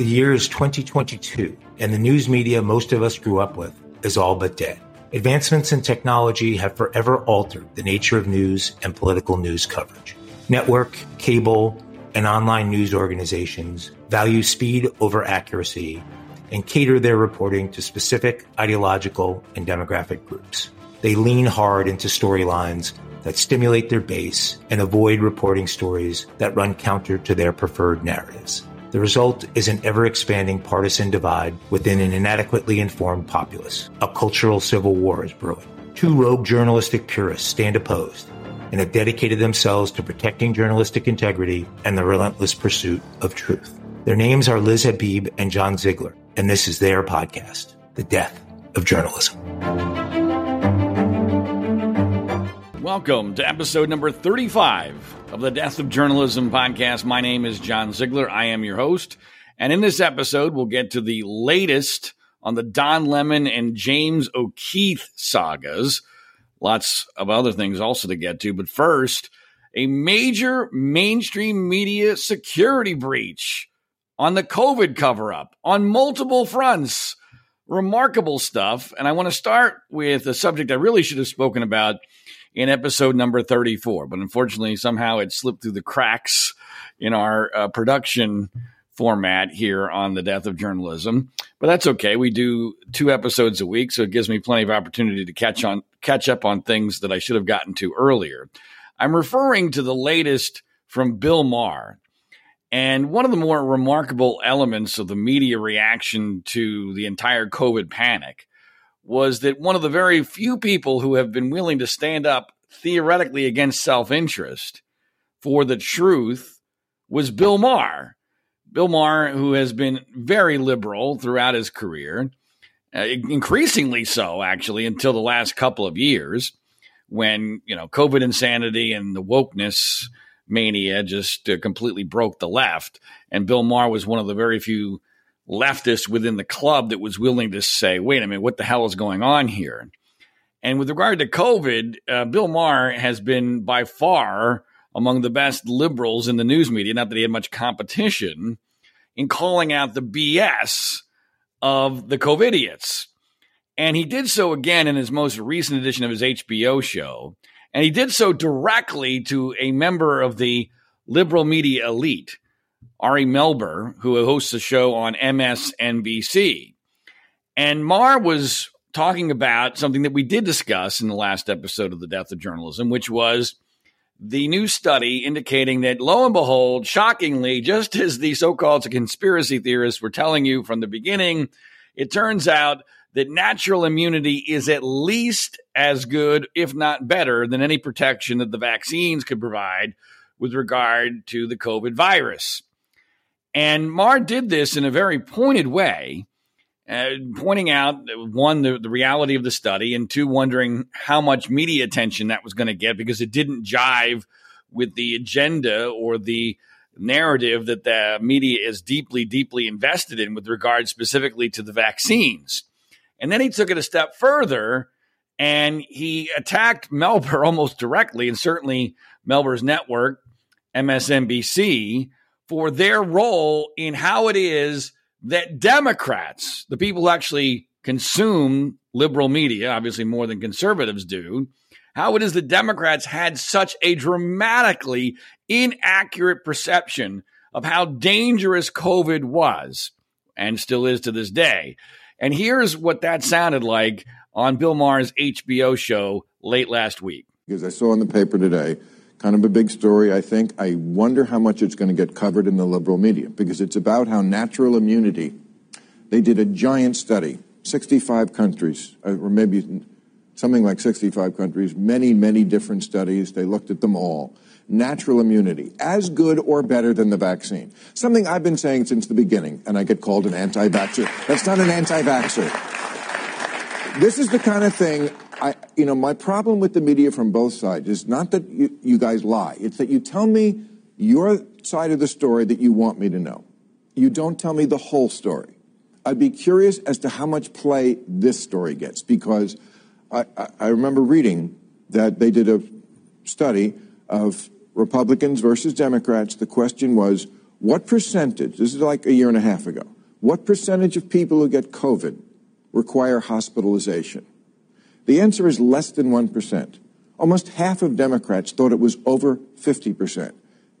The year is 2022, and the news media most of us grew up with is all but dead. Advancements in technology have forever altered the nature of news and political news coverage. Network, cable, and online news organizations value speed over accuracy and cater their reporting to specific ideological and demographic groups. They lean hard into storylines that stimulate their base and avoid reporting stories that run counter to their preferred narratives. The result is an ever expanding partisan divide within an inadequately informed populace. A cultural civil war is brewing. Two rogue journalistic purists stand opposed and have dedicated themselves to protecting journalistic integrity and the relentless pursuit of truth. Their names are Liz Habib and John Ziegler, and this is their podcast, The Death of Journalism. Welcome to episode number 35 of the Death of Journalism podcast. My name is John Ziegler. I am your host. And in this episode, we'll get to the latest on the Don Lemon and James O'Keefe sagas. Lots of other things also to get to. But first, a major mainstream media security breach on the COVID cover up on multiple fronts. Remarkable stuff. And I want to start with a subject I really should have spoken about in episode number 34. But unfortunately, somehow it slipped through the cracks in our uh, production format here on the death of journalism. But that's okay. We do two episodes a week, so it gives me plenty of opportunity to catch on catch up on things that I should have gotten to earlier. I'm referring to the latest from Bill Maher. And one of the more remarkable elements of the media reaction to the entire COVID panic was that one of the very few people who have been willing to stand up theoretically against self interest for the truth was Bill Maher. Bill Maher, who has been very liberal throughout his career, uh, increasingly so, actually, until the last couple of years when, you know, COVID insanity and the wokeness mania just uh, completely broke the left. And Bill Maher was one of the very few leftist within the club that was willing to say, wait a minute, what the hell is going on here? And with regard to COVID, uh, Bill Maher has been by far among the best liberals in the news media, not that he had much competition, in calling out the BS of the COVIDiots. And he did so again in his most recent edition of his HBO show. And he did so directly to a member of the liberal media elite Ari Melber, who hosts a show on MSNBC. And Maher was talking about something that we did discuss in the last episode of The Death of Journalism, which was the new study indicating that, lo and behold, shockingly, just as the so called conspiracy theorists were telling you from the beginning, it turns out that natural immunity is at least as good, if not better, than any protection that the vaccines could provide with regard to the COVID virus. And Maher did this in a very pointed way, uh, pointing out one, the, the reality of the study, and two, wondering how much media attention that was going to get because it didn't jive with the agenda or the narrative that the media is deeply, deeply invested in with regard specifically to the vaccines. And then he took it a step further and he attacked Melber almost directly, and certainly Melber's network, MSNBC, for their role in how it is that Democrats, the people who actually consume liberal media, obviously more than conservatives do, how it is that Democrats had such a dramatically inaccurate perception of how dangerous COVID was and still is to this day. And here's what that sounded like on Bill Maher's HBO show late last week. Because I saw in the paper today kind of a big story, I think. I wonder how much it's going to get covered in the liberal media because it's about how natural immunity. They did a giant study 65 countries, uh, or maybe something like 65 countries, many, many different studies. They looked at them all. Natural immunity, as good or better than the vaccine. Something I've been saying since the beginning, and I get called an anti vaxxer. That's not an anti vaxxer. This is the kind of thing I, you know, my problem with the media from both sides is not that you, you guys lie. It's that you tell me your side of the story that you want me to know. You don't tell me the whole story. I'd be curious as to how much play this story gets because I, I remember reading that they did a study of Republicans versus Democrats. The question was, what percentage, this is like a year and a half ago, what percentage of people who get COVID require hospitalization? The answer is less than 1%. Almost half of Democrats thought it was over 50%.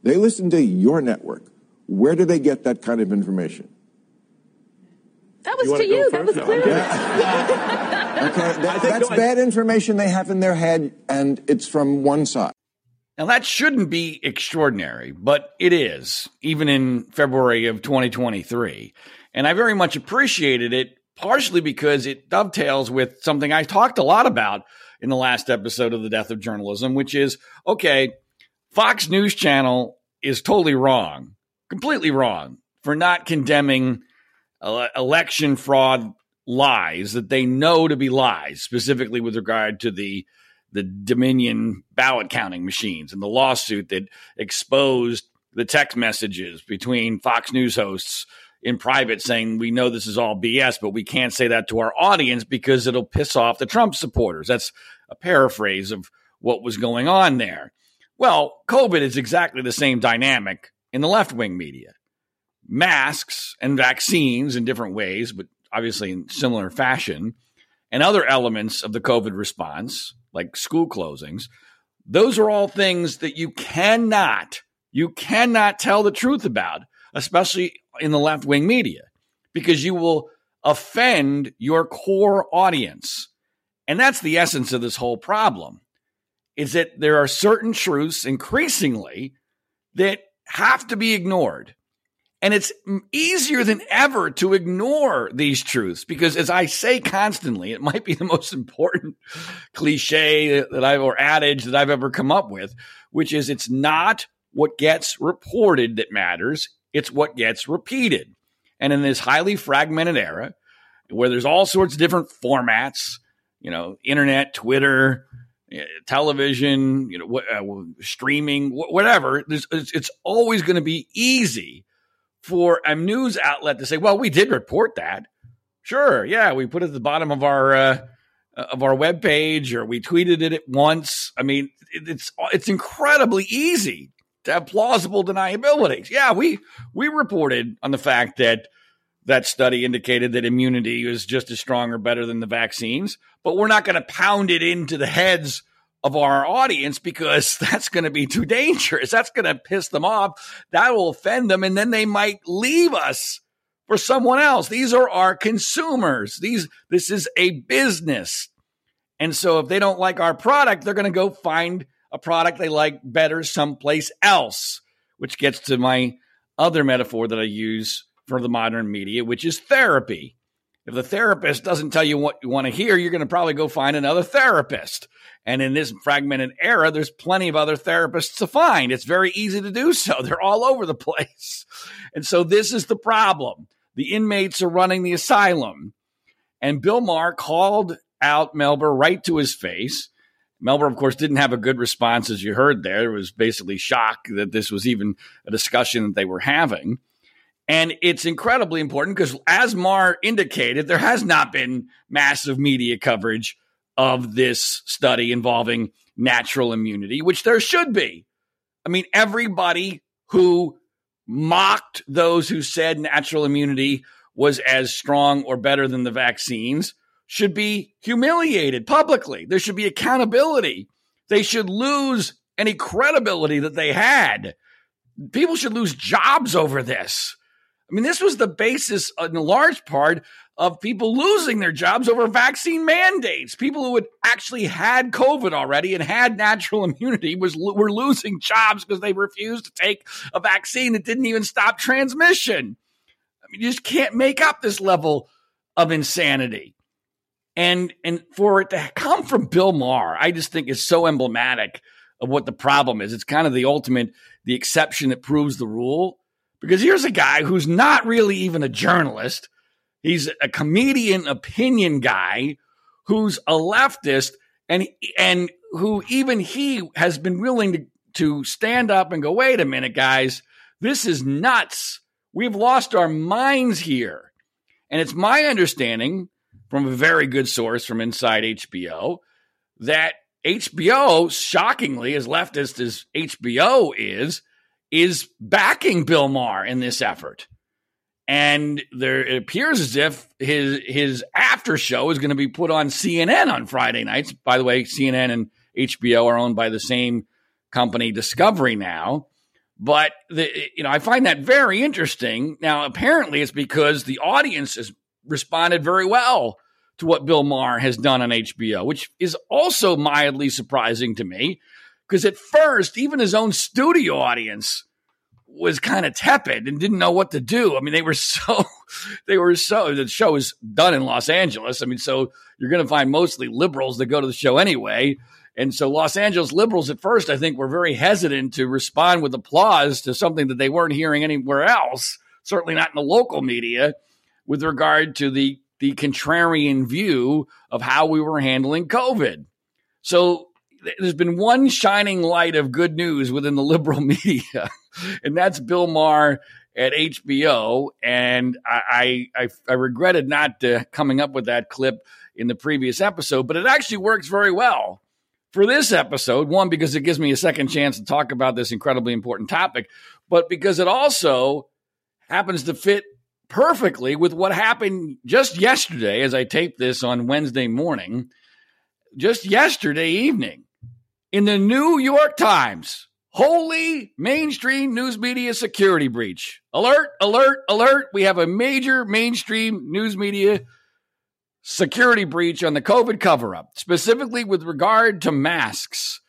They listened to your network. Where do they get that kind of information? That was you to you. That was clear. Yeah. okay, that, that's bad information they have in their head, and it's from one side. Now, that shouldn't be extraordinary, but it is, even in February of 2023. And I very much appreciated it, partially because it dovetails with something I talked a lot about in the last episode of The Death of Journalism, which is okay, Fox News Channel is totally wrong, completely wrong for not condemning uh, election fraud lies that they know to be lies, specifically with regard to the the Dominion ballot counting machines and the lawsuit that exposed the text messages between Fox News hosts in private saying we know this is all BS, but we can't say that to our audience because it'll piss off the Trump supporters. That's a paraphrase of what was going on there. Well, COVID is exactly the same dynamic in the left wing media masks and vaccines in different ways, but obviously in similar fashion, and other elements of the COVID response, like school closings, those are all things that you cannot, you cannot tell the truth about, especially in the left wing media, because you will offend your core audience. And that's the essence of this whole problem is that there are certain truths increasingly that have to be ignored. And it's easier than ever to ignore these truths because, as I say constantly, it might be the most important cliche that I've or adage that I've ever come up with, which is it's not what gets reported that matters, it's what gets repeated. And in this highly fragmented era where there's all sorts of different formats, you know, internet, Twitter, eh, television, you know, uh, streaming, whatever, it's, it's always going to be easy for a news outlet to say, "Well, we did report that." Sure, yeah, we put it at the bottom of our uh, of our web page, or we tweeted it at once. I mean, it's it's incredibly easy to have plausible deniability. Yeah, we we reported on the fact that that study indicated that immunity is just as strong or better than the vaccines, but we're not going to pound it into the heads of our audience because that's going to be too dangerous. That's going to piss them off. That will offend them. And then they might leave us for someone else. These are our consumers. These, this is a business. And so if they don't like our product, they're going to go find a product they like better someplace else, which gets to my other metaphor that I use for the modern media, which is therapy. If the therapist doesn't tell you what you want to hear, you're going to probably go find another therapist. And in this fragmented era, there's plenty of other therapists to find. It's very easy to do so. They're all over the place. And so this is the problem. The inmates are running the asylum. And Bill Maher called out Melber right to his face. Melber, of course, didn't have a good response, as you heard there. It was basically shock that this was even a discussion that they were having. And it's incredibly important because, as Maher indicated, there has not been massive media coverage of this study involving natural immunity, which there should be. I mean, everybody who mocked those who said natural immunity was as strong or better than the vaccines should be humiliated publicly. There should be accountability. They should lose any credibility that they had. People should lose jobs over this. I mean, this was the basis, in large part, of people losing their jobs over vaccine mandates. People who had actually had COVID already and had natural immunity was were losing jobs because they refused to take a vaccine that didn't even stop transmission. I mean, you just can't make up this level of insanity. And and for it to come from Bill Maher, I just think is so emblematic of what the problem is. It's kind of the ultimate, the exception that proves the rule. Because here's a guy who's not really even a journalist. He's a comedian opinion guy who's a leftist and and who even he has been willing to, to stand up and go, wait a minute, guys, this is nuts. We've lost our minds here. And it's my understanding from a very good source from inside HBO that HBO, shockingly, as leftist as HBO is, is backing Bill Maher in this effort. And there it appears as if his his after show is going to be put on CNN on Friday nights. By the way, CNN and HBO are owned by the same company, Discovery now. But the, you know, I find that very interesting. Now, apparently, it's because the audience has responded very well to what Bill Maher has done on HBO, which is also mildly surprising to me because at first, even his own studio audience was kind of tepid and didn't know what to do. I mean, they were so, they were so, the show is done in Los Angeles. I mean, so you're going to find mostly liberals that go to the show anyway. And so Los Angeles liberals at first, I think, were very hesitant to respond with applause to something that they weren't hearing anywhere else, certainly not in the local media, with regard to the, the contrarian view of how we were handling COVID. So there's been one shining light of good news within the liberal media, and that's Bill Maher at HBO. And I, I, I regretted not uh, coming up with that clip in the previous episode, but it actually works very well for this episode. One, because it gives me a second chance to talk about this incredibly important topic, but because it also happens to fit perfectly with what happened just yesterday as I taped this on Wednesday morning, just yesterday evening in the New York Times. Holy mainstream news media security breach. Alert, alert, alert. We have a major mainstream news media security breach on the COVID cover up, specifically with regard to masks.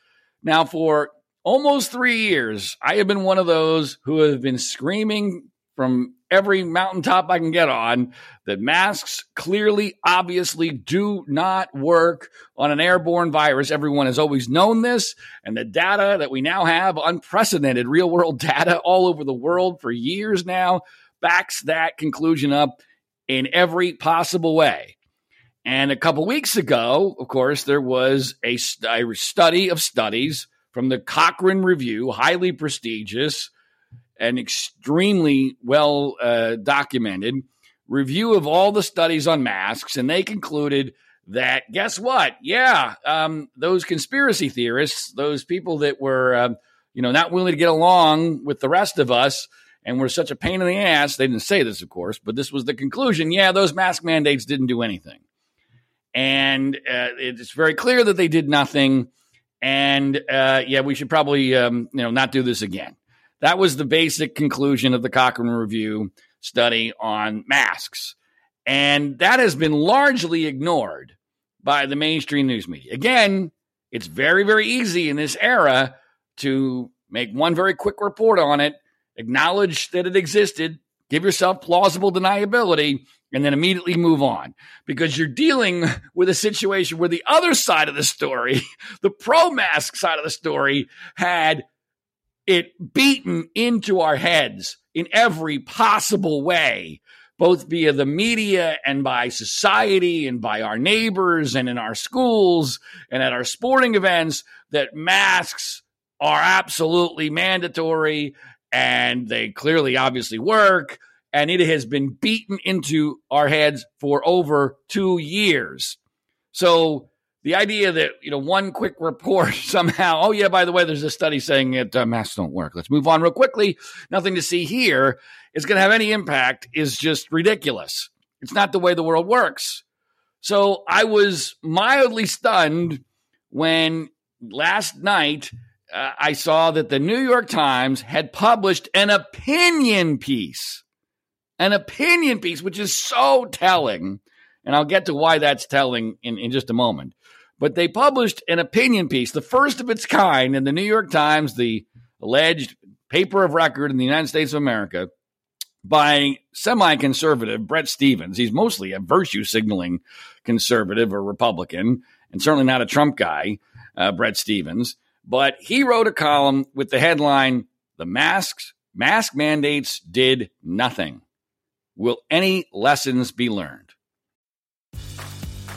Now, for almost three years, I have been one of those who have been screaming from every mountaintop I can get on that masks clearly, obviously do not work on an airborne virus. Everyone has always known this. And the data that we now have, unprecedented real world data all over the world for years now, backs that conclusion up in every possible way. And a couple weeks ago, of course, there was a, a study of studies from the Cochrane Review, highly prestigious and extremely well uh, documented review of all the studies on masks, and they concluded that guess what? Yeah, um, those conspiracy theorists, those people that were, uh, you know, not willing to get along with the rest of us and were such a pain in the ass. They didn't say this, of course, but this was the conclusion. Yeah, those mask mandates didn't do anything, and uh, it's very clear that they did nothing. And uh, yeah, we should probably, um, you know, not do this again. That was the basic conclusion of the Cochrane Review study on masks. And that has been largely ignored by the mainstream news media. Again, it's very, very easy in this era to make one very quick report on it, acknowledge that it existed, give yourself plausible deniability, and then immediately move on because you're dealing with a situation where the other side of the story, the pro mask side of the story, had it beaten into our heads in every possible way, both via the media and by society and by our neighbors and in our schools and at our sporting events, that masks are absolutely mandatory and they clearly obviously work. And it has been beaten into our heads for over two years. So the idea that you know one quick report somehow oh yeah by the way there's a study saying that uh, masks don't work. Let's move on real quickly. Nothing to see here is going to have any impact is just ridiculous. It's not the way the world works. So i was mildly stunned when last night uh, i saw that the new york times had published an opinion piece an opinion piece which is so telling and I'll get to why that's telling in, in just a moment but they published an opinion piece, the first of its kind in the New York Times, the alleged paper of record in the United States of America, by semi conservative Bret Stephens. He's mostly a virtue signaling conservative or Republican, and certainly not a Trump guy, uh, Bret Stephens. But he wrote a column with the headline The Masks, Mask Mandates Did Nothing. Will any lessons be learned?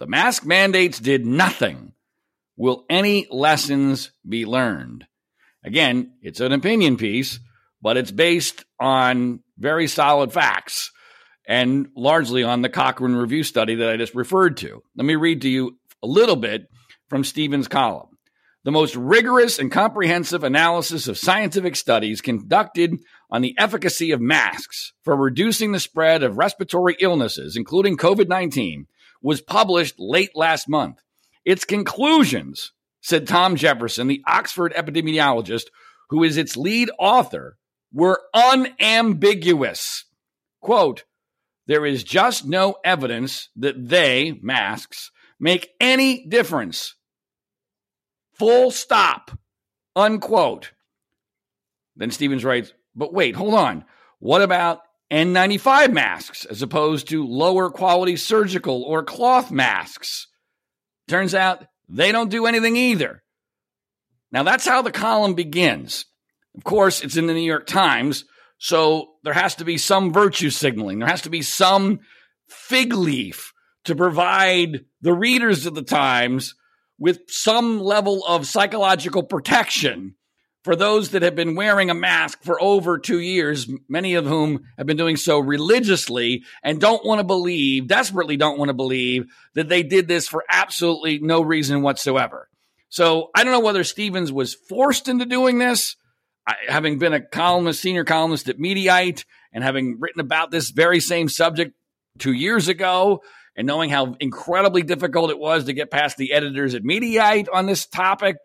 The mask mandates did nothing. Will any lessons be learned? Again, it's an opinion piece, but it's based on very solid facts and largely on the Cochrane Review study that I just referred to. Let me read to you a little bit from Stephens' column. The most rigorous and comprehensive analysis of scientific studies conducted on the efficacy of masks for reducing the spread of respiratory illnesses, including COVID 19, was published late last month. Its conclusions, said Tom Jefferson, the Oxford epidemiologist, who is its lead author, were unambiguous. Quote, there is just no evidence that they, masks, make any difference. Full stop. Unquote. Then Stephens writes, but wait, hold on. What about N95 masks as opposed to lower quality surgical or cloth masks. Turns out they don't do anything either. Now, that's how the column begins. Of course, it's in the New York Times, so there has to be some virtue signaling. There has to be some fig leaf to provide the readers of the Times with some level of psychological protection for those that have been wearing a mask for over two years, many of whom have been doing so religiously and don't want to believe, desperately don't want to believe that they did this for absolutely no reason whatsoever. So I don't know whether Stephens was forced into doing this, I, having been a columnist, senior columnist at Mediaite, and having written about this very same subject two years ago, and knowing how incredibly difficult it was to get past the editors at Mediaite on this topic.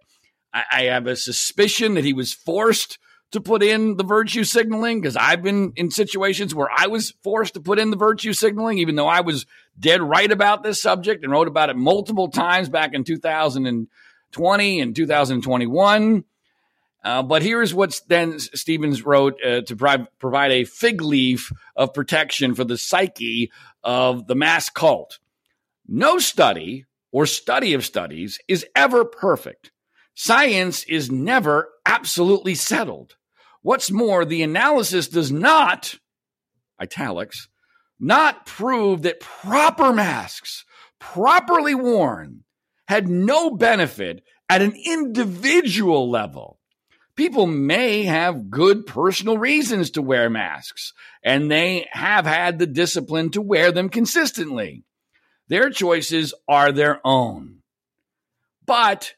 I, I have a suspicion that he was forced to put in the virtue signaling because I've been in situations where I was forced to put in the virtue signaling, even though I was dead right about this subject and wrote about it multiple times back in 2020 and 2021. Uh, but here's what then Stephens wrote uh, to pri- provide a fig leaf of protection for the psyche of the mass cult. No study or study of studies is ever perfect. Science is never absolutely settled. What's more, the analysis does not, italics, not prove that proper masks, properly worn, had no benefit at an individual level. People may have good personal reasons to wear masks, and they have had the discipline to wear them consistently. Their choices are their own. But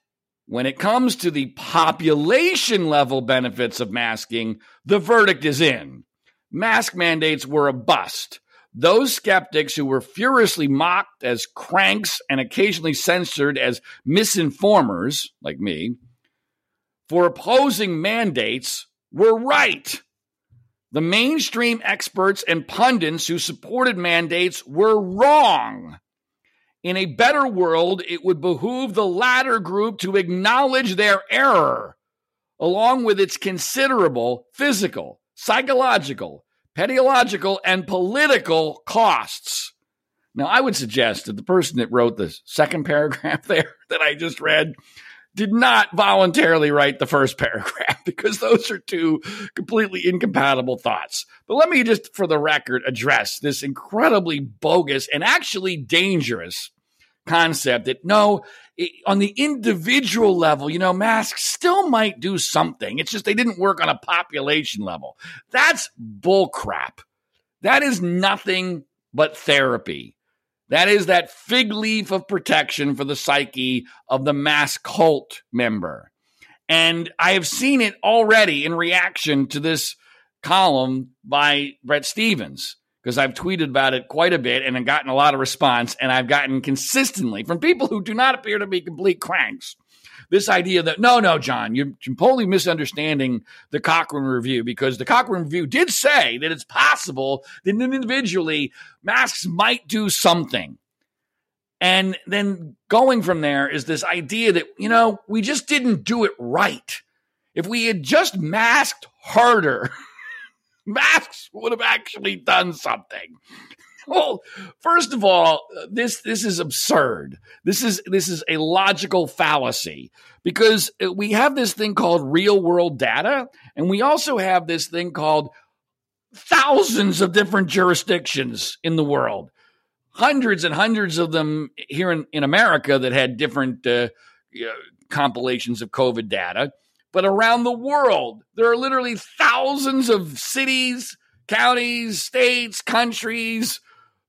when it comes to the population level benefits of masking, the verdict is in. Mask mandates were a bust. Those skeptics who were furiously mocked as cranks and occasionally censored as misinformers, like me, for opposing mandates were right. The mainstream experts and pundits who supported mandates were wrong. In a better world, it would behoove the latter group to acknowledge their error, along with its considerable physical, psychological, pedagogical, and political costs. Now, I would suggest that the person that wrote the second paragraph there that I just read did not voluntarily write the first paragraph because those are two completely incompatible thoughts. But let me just, for the record, address this incredibly bogus and actually dangerous concept that no, it, on the individual level, you know, masks still might do something. It's just they didn't work on a population level. That's bullcrap. That is nothing but therapy. That is that fig leaf of protection for the psyche of the mass cult member. And I have seen it already in reaction to this column by Bret Stephens because I've tweeted about it quite a bit and I've gotten a lot of response. And I've gotten consistently from people who do not appear to be complete cranks this idea that no, no, John, you're completely misunderstanding the Cochrane review because the Cochrane review did say that it's possible that individually masks might do something. And then going from there is this idea that, you know, we just didn't do it right. If we had just masked harder, masks would have actually done something. Well, first of all, this this is absurd. This is this is a logical fallacy because we have this thing called real world data, and we also have this thing called thousands of different jurisdictions in the world, hundreds and hundreds of them here in, in America that had different uh, compilations of COVID data. But around the world, there are literally thousands of cities, counties, states, countries,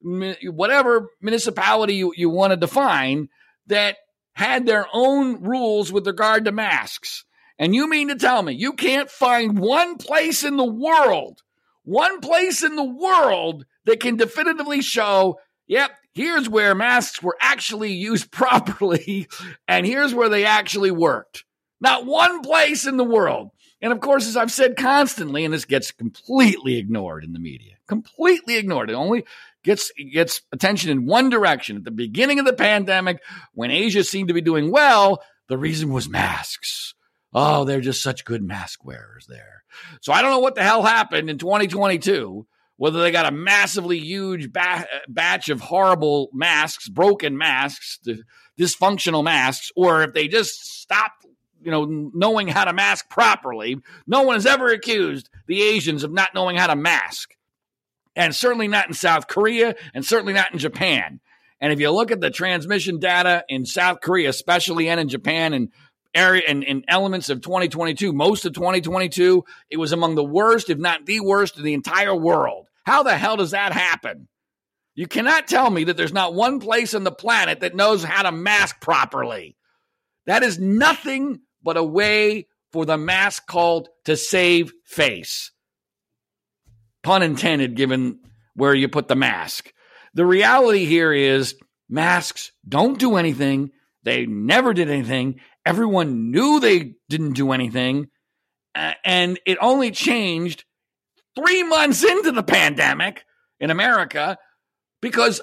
whatever municipality you, you want to define that had their own rules with regard to masks. And you mean to tell me you can't find one place in the world, one place in the world that can definitively show, yep, here's where masks were actually used properly, and here's where they actually worked. Not one place in the world. And of course, as I've said constantly, and this gets completely ignored in the media, completely ignored. It only gets gets attention in one direction. At the beginning of the pandemic, when Asia seemed to be doing well, the reason was masks. Oh, they're just such good mask wearers there. So I don't know what the hell happened in 2022. Whether they got a massively huge ba- uh, batch of horrible masks, broken masks, dysfunctional masks, or if they just stopped you know, knowing how to mask properly. No one has ever accused the Asians of not knowing how to mask and certainly not in South Korea, and certainly not in Japan. And if you look at the transmission data in South Korea, especially and in Japan and area and, and elements of 2022, most of 2022, it was among the worst, if not the worst, in the entire world. How the hell does that happen? You cannot tell me that there's not one place on the planet that knows how to mask properly. That is nothing but a way for the mask cult to save face pun intended, given where you put the mask. The reality here is masks don't do anything. They never did anything. Everyone knew they didn't do anything. And it only changed three months into the pandemic in America because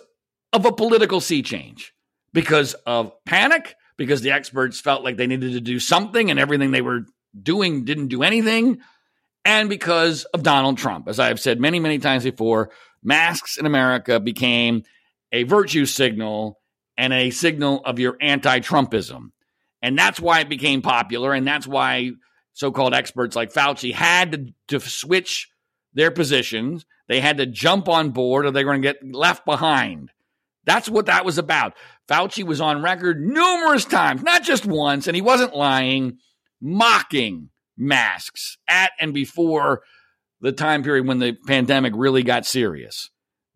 of a political sea change, because of panic, because the experts felt like they needed to do something and everything they were doing didn't do anything and because of Donald Trump. As I have said many, many times before, masks in America became a virtue signal and a signal of your anti Trumpism. And that's why it became popular. And that's why so called experts like Fauci had to, to, switch their positions. They had to jump on board or they're going to get left behind. That's what that was about. Fauci was on record numerous times, not just once, and he wasn't lying, mocking masks at and before the time period when the pandemic really got serious,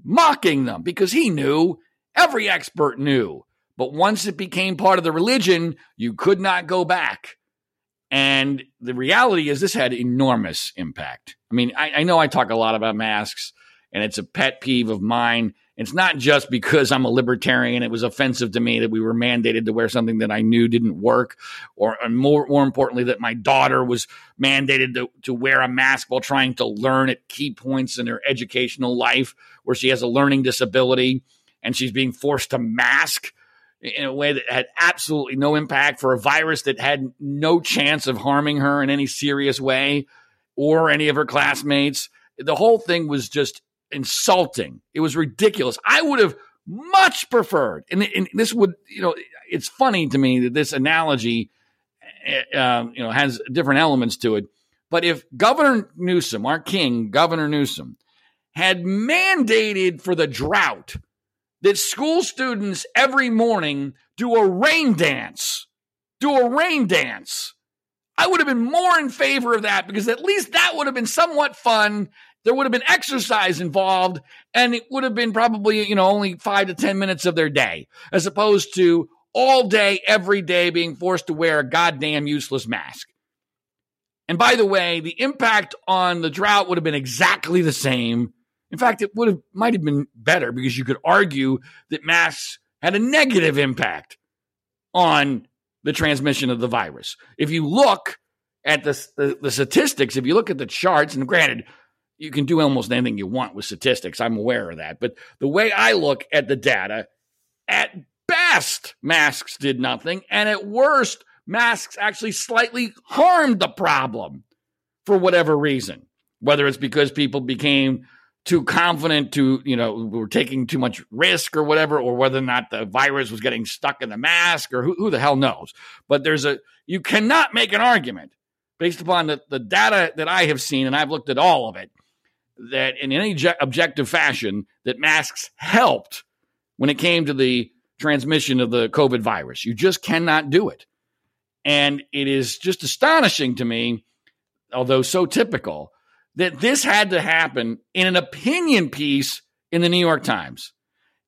mocking them because he knew, every expert knew. But once it became part of the religion, you could not go back. And the reality is, this had enormous impact. I mean, I, I know I talk a lot about masks, and it's a pet peeve of mine. It's not just because I'm a libertarian. It was offensive to me that we were mandated to wear something that I knew didn't work, or more, more importantly, that my daughter was mandated to, to wear a mask while trying to learn at key points in her educational life where she has a learning disability and she's being forced to mask in a way that had absolutely no impact for a virus that had no chance of harming her in any serious way or any of her classmates. The whole thing was just insulting. It was ridiculous. I would have much preferred, and, and, this would, you know, it's funny to me that this analogy uh, you know, has different elements to it. But if Governor Newsom, our king, Governor Newsom, had mandated for the drought that school students every morning do a rain dance, do a rain dance, I would have been more in favor of that because at least that would have been somewhat fun. There would have been exercise involved, and it would have been probably, you know, only five to 10 minutes of their day, as opposed to all day, every day being forced to wear a goddamn useless mask. And by the way, the impact on the drought would have been exactly the same. In fact, it would have might have been better because you could argue that masks had a negative impact on the transmission of the virus. If you look at the, the, the statistics, if you look at the charts, and granted, you can do almost anything you want with statistics. I'm aware of that. But the way I look at the data, at best, masks did nothing. And at worst, masks actually slightly harmed the problem for whatever reason, whether it's because people became too confident to, you know, were taking too much risk or whatever, or whether or not the virus was getting stuck in the mask or who, who the hell knows. But there's a, you cannot make an argument based upon the, the data that I have seen, and I've looked at all of it, that in any objective fashion, that masks helped when it came to the transmission of the COVID virus. You just cannot do it. And it is just astonishing to me, although so typical, that this had to happen in an opinion piece in the New York Times.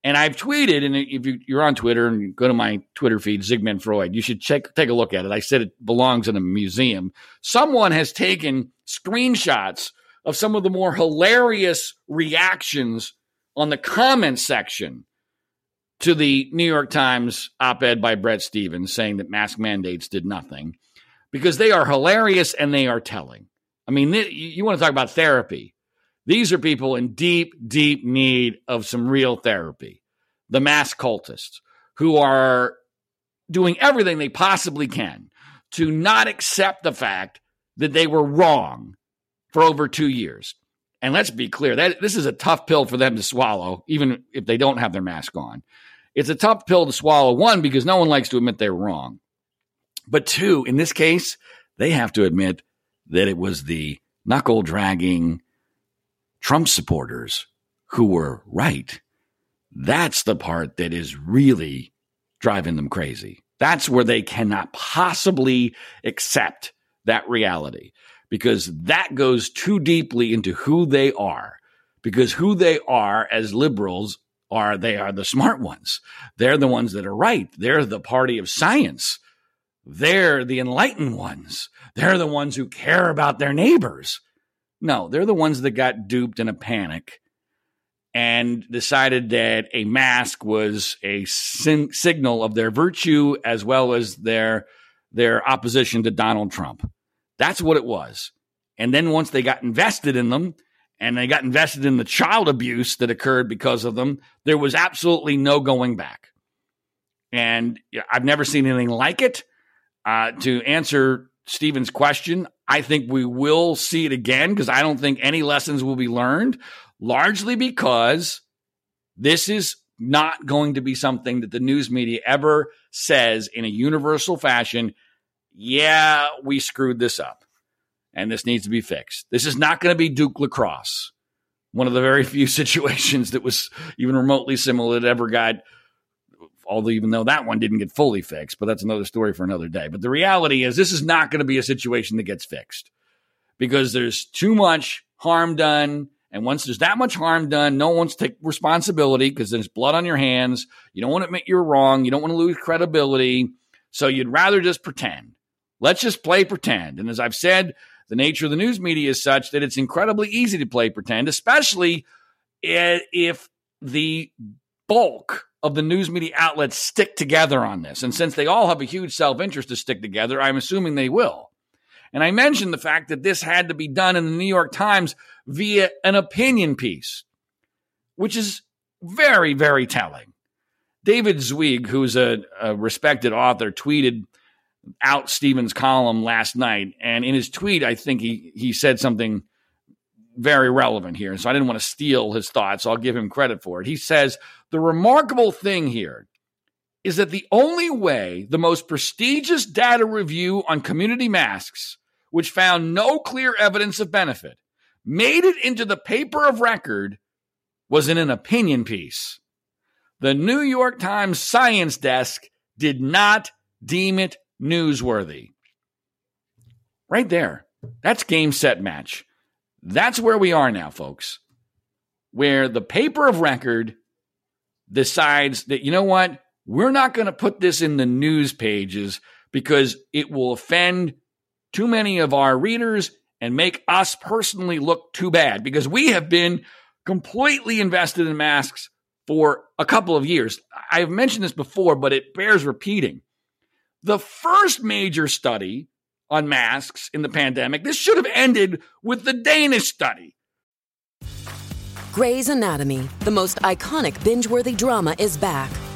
And I've tweeted, and if you're on Twitter and you go to my Twitter feed, Zygmunt Freud, you should check, take a look at it. I said it belongs in a museum. Someone has taken screenshots of some of the more hilarious reactions on the comment section to the New York Times op ed by Bret Stephens saying that mask mandates did nothing because they are hilarious and they are telling. I mean, you want to talk about therapy. These are people in deep, deep need of some real therapy. The mask cultists who are doing everything they possibly can to not accept the fact that they were wrong for over two years. And let's be clear that this is a tough pill for them to swallow, even if they don't have their mask on. It's a tough pill to swallow, one, because no one likes to admit they're wrong. But two, in this case, they have to admit that it was the knuckle dragging Trump supporters who were right. That's the part that is really driving them crazy. That's where they cannot possibly accept that reality because that goes too deeply into who they are. Because who they are as liberals are they are the smart ones. They're the ones that are right. They're the party of science. They're the enlightened ones. They're the ones who care about their neighbors. No, they're the ones that got duped in a panic and decided that a mask was a sin- signal of their virtue as well as their their opposition to Donald Trump. That's what it was. And then once they got invested in them and they got invested in the child abuse that occurred because of them, there was absolutely no going back. And I've never seen anything like it. Uh, to answer Stephens' question, I think we will see it again because I don't think any lessons will be learned, largely because this is not going to be something that the news media ever says in a universal fashion. Yeah, we screwed this up and this needs to be fixed. This is not going to be Duke lacrosse, one of the very few situations that was even remotely similar that ever got, although even though that one didn't get fully fixed, but that's another story for another day. But the reality is, this is not going to be a situation that gets fixed because there's too much harm done. And once there's that much harm done, no one wants to take responsibility because there's blood on your hands. You don't want to admit you're wrong. You don't want to lose credibility. So you'd rather just pretend. Let's just play pretend. And as I've said, the nature of the news media is such that it's incredibly easy to play pretend, especially if the bulk of the news media outlets stick together on this. And since they all have a huge self interest to stick together, I'm assuming they will. And I mentioned the fact that this had to be done in the New York Times via an opinion piece, which is very, very telling. David Zweig, who's a, a respected author, tweeted out Stephens' column last night, and in his tweet, I think he he said something very relevant here. So I didn't want to steal his thoughts. So I'll give him credit for it. He says the remarkable thing here is that the only way the most prestigious data review on community masks, which found no clear evidence of benefit, made it into the paper of record was in an opinion piece. The New York Times science desk did not deem it newsworthy. Right there. That's game, set, match. That's where we are now, folks. Where the paper of record decides that, you know what? We're not going to put this in the news pages because it will offend too many of our readers and make us personally look too bad because we have been completely invested in masks for a couple of years. I've mentioned this before, but it bears repeating. The first major study on masks in the pandemic, this should have ended with the Danish study. Grey's Anatomy, the most iconic binge worthy drama, is back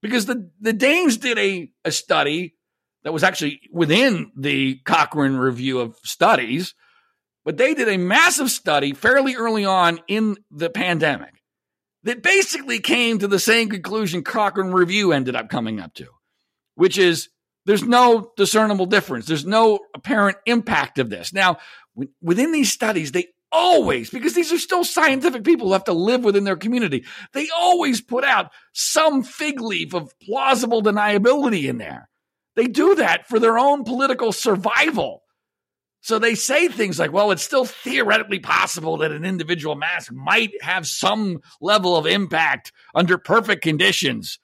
Because the, the Danes did a, a study that was actually within the Cochrane review of studies, but they did a massive study fairly early on in the pandemic that basically came to the same conclusion Cochrane review ended up coming up to, which is there's no discernible difference. There's no apparent impact of this. Now, within these studies, they always, because these are still scientific people who have to live within their community, they always put out some fig leaf of plausible deniability in there. They do that for their own political survival. So they say things like, well, it's still theoretically possible that an individual mask might have some level of impact under perfect conditions.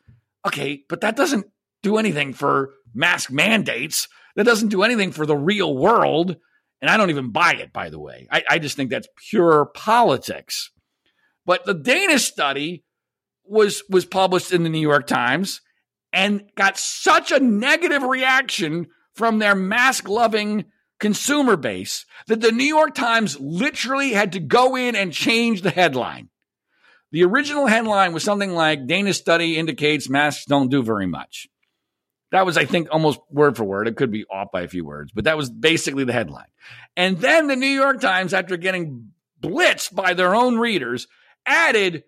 Okay, but that doesn't do anything for mask mandates. That doesn't do anything for the real world. And I don't even buy it, by the way. I, I just think that's pure politics. But the Danish study was was published in the New York Times and got such a negative reaction from their mask loving consumer base that the New York Times literally had to go in and change the headline. The original headline was something like Danish study indicates masks don't do very much. That was, I think, almost word for word. It could be off by a few words, but that was basically the headline. And then the New York Times, after getting blitzed by their own readers, added,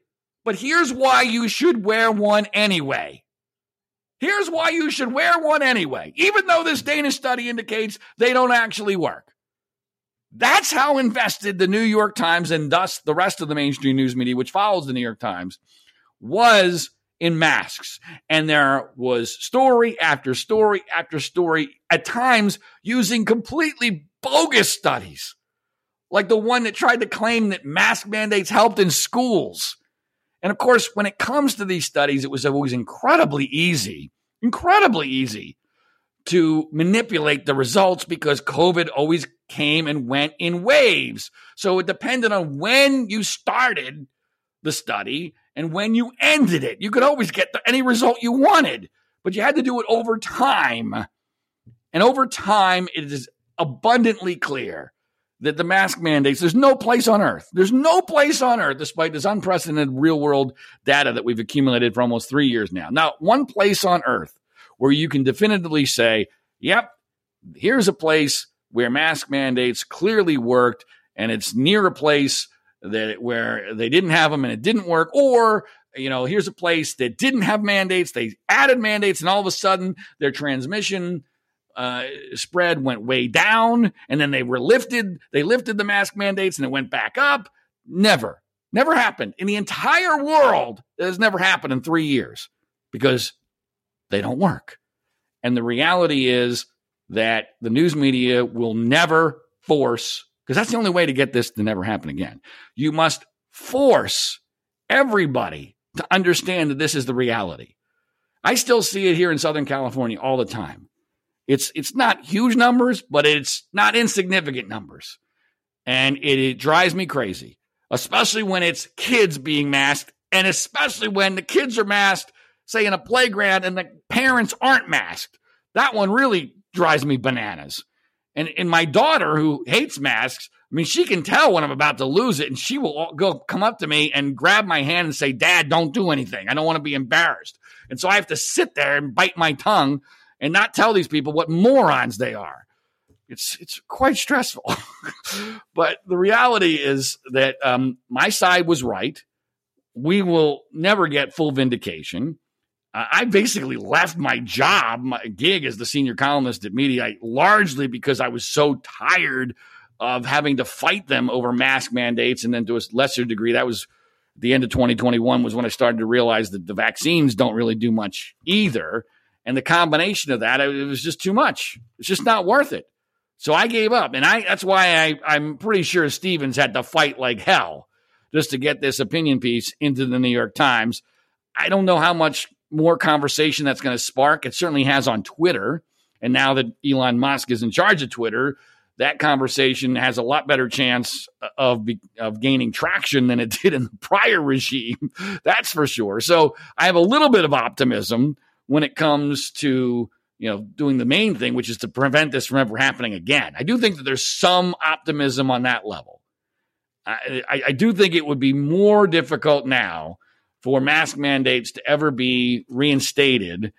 but here's why you should wear one anyway. Here's why you should wear one anyway, even though this Danish study indicates they don't actually work. That's how invested the New York Times and thus the rest of the mainstream news media, which follows the New York Times, was in masks. And there was story after story after story, at times using completely bogus studies, like the one that tried to claim that mask mandates helped in schools. And of course, when it comes to these studies, it was always incredibly easy, incredibly easy to manipulate the results because COVID always came and went in waves. So it depended on when you started the study and when you ended it. You could always get any result you wanted, but you had to do it over time. And over time, it is abundantly clear that the mask mandates, there's no place on earth, there's no place on earth, despite this unprecedented real world data that we've accumulated for almost three years now. Now, one place on earth where you can definitively say, yep, here's a place where mask mandates clearly worked, and it's near a place that where they didn't have them and it didn't work, or you know, here's a place that didn't have mandates, they added mandates, and all of a sudden their transmission uh, spread went way down, and then they were lifted. They lifted the mask mandates, and it went back up. Never, never happened in the entire world. It has never happened in three years because they don't work. And the reality is, that the news media will never force, because that's the only way to get this to never happen again. You must force everybody to understand that this is the reality. I still see it here in Southern California all the time. It's it's not huge numbers, but it's not insignificant numbers. And it, it drives me crazy, especially when it's kids being masked, and especially when the kids are masked, say in a playground, and the parents aren't masked. That one really drives me bananas. And and my daughter, who hates masks, I mean, she can tell when I'm about to lose it, and she will go come up to me and grab my hand and say, "Dad, don't do anything. I don't want to be embarrassed." And so I have to sit there and bite my tongue and not tell these people what morons they are. It's it's quite stressful. but the reality is that um, my side was right. We will never get full vindication. Uh, I basically left my job, my gig as the senior columnist at Mediaite, largely because I was so tired of having to fight them over mask mandates. And then to a lesser degree, that was the end of 2021 was when I started to realize that the vaccines don't really do much either. And the combination of that, it was just too much. It's just not worth it. So I gave up. And I that's why I, I'm pretty sure Stephens had to fight like hell just to get this opinion piece into the New York Times. I don't know how much more conversation that's going to spark. It certainly has on Twitter. And now that Elon Musk is in charge of Twitter, that conversation has a lot better chance uh, of of gaining traction than it did in the prior regime. That's for sure. So I have a little bit of optimism when it comes to you know doing the main thing, which is to prevent this from ever happening again. I do think that there's some optimism on that level. I, I, I do think it would be more difficult now for mask mandates to ever be reinstated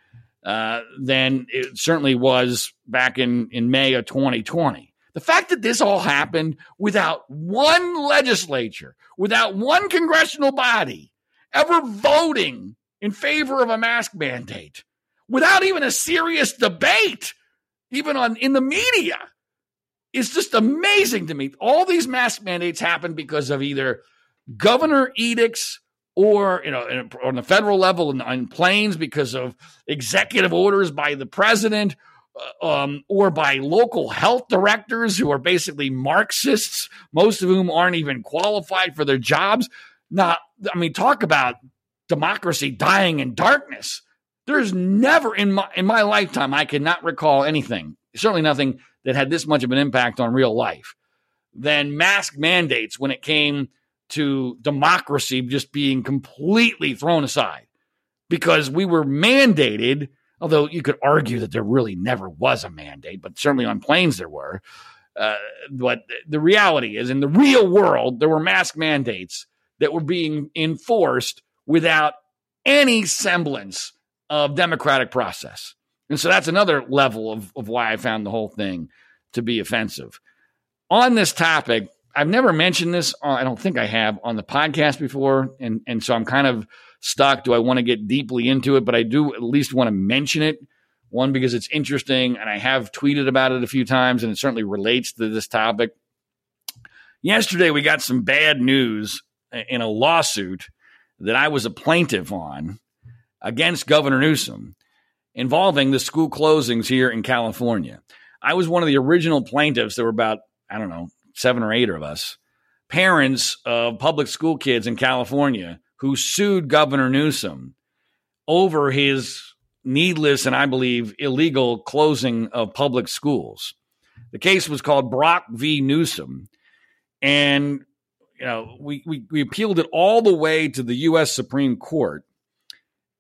uh, than it certainly was back in, in May of 2020. The fact that this all happened without one legislature, without one congressional body ever voting in favor of a mask mandate, without even a serious debate, even on in the media, is just amazing to me. All these mask mandates happen because of either governor edicts or you know on the federal level and on planes because of executive orders by the president uh, um, or by local health directors who are basically Marxists, most of whom aren't even qualified for their jobs. Not, I mean, talk about democracy dying in darkness. There's never in my in my lifetime I cannot recall anything, certainly nothing that had this much of an impact on real life than mask mandates when it came to democracy just being completely thrown aside because we were mandated, although you could argue that there really never was a mandate, but certainly on planes there were. Uh, but the reality is, in the real world, there were mask mandates that were being enforced without any semblance of democratic process. And so that's another level of, of why I found the whole thing to be offensive. On this topic, I've never mentioned this. I don't think I have on the podcast before, and and so I'm kind of stuck. Do I want to get deeply into it? But I do at least want to mention it. One because it's interesting, and I have tweeted about it a few times, and it certainly relates to this topic. Yesterday, we got some bad news in a lawsuit that I was a plaintiff on against Governor Newsom involving the school closings here in California. I was one of the original plaintiffs. There were about, I don't know, seven or eight of us, parents of public school kids in California who sued Governor Newsom over his needless and I believe illegal closing of public schools. The case was called Brach v. Newsom. And, you know, we, we, we appealed it all the way to the U.S. Supreme Court.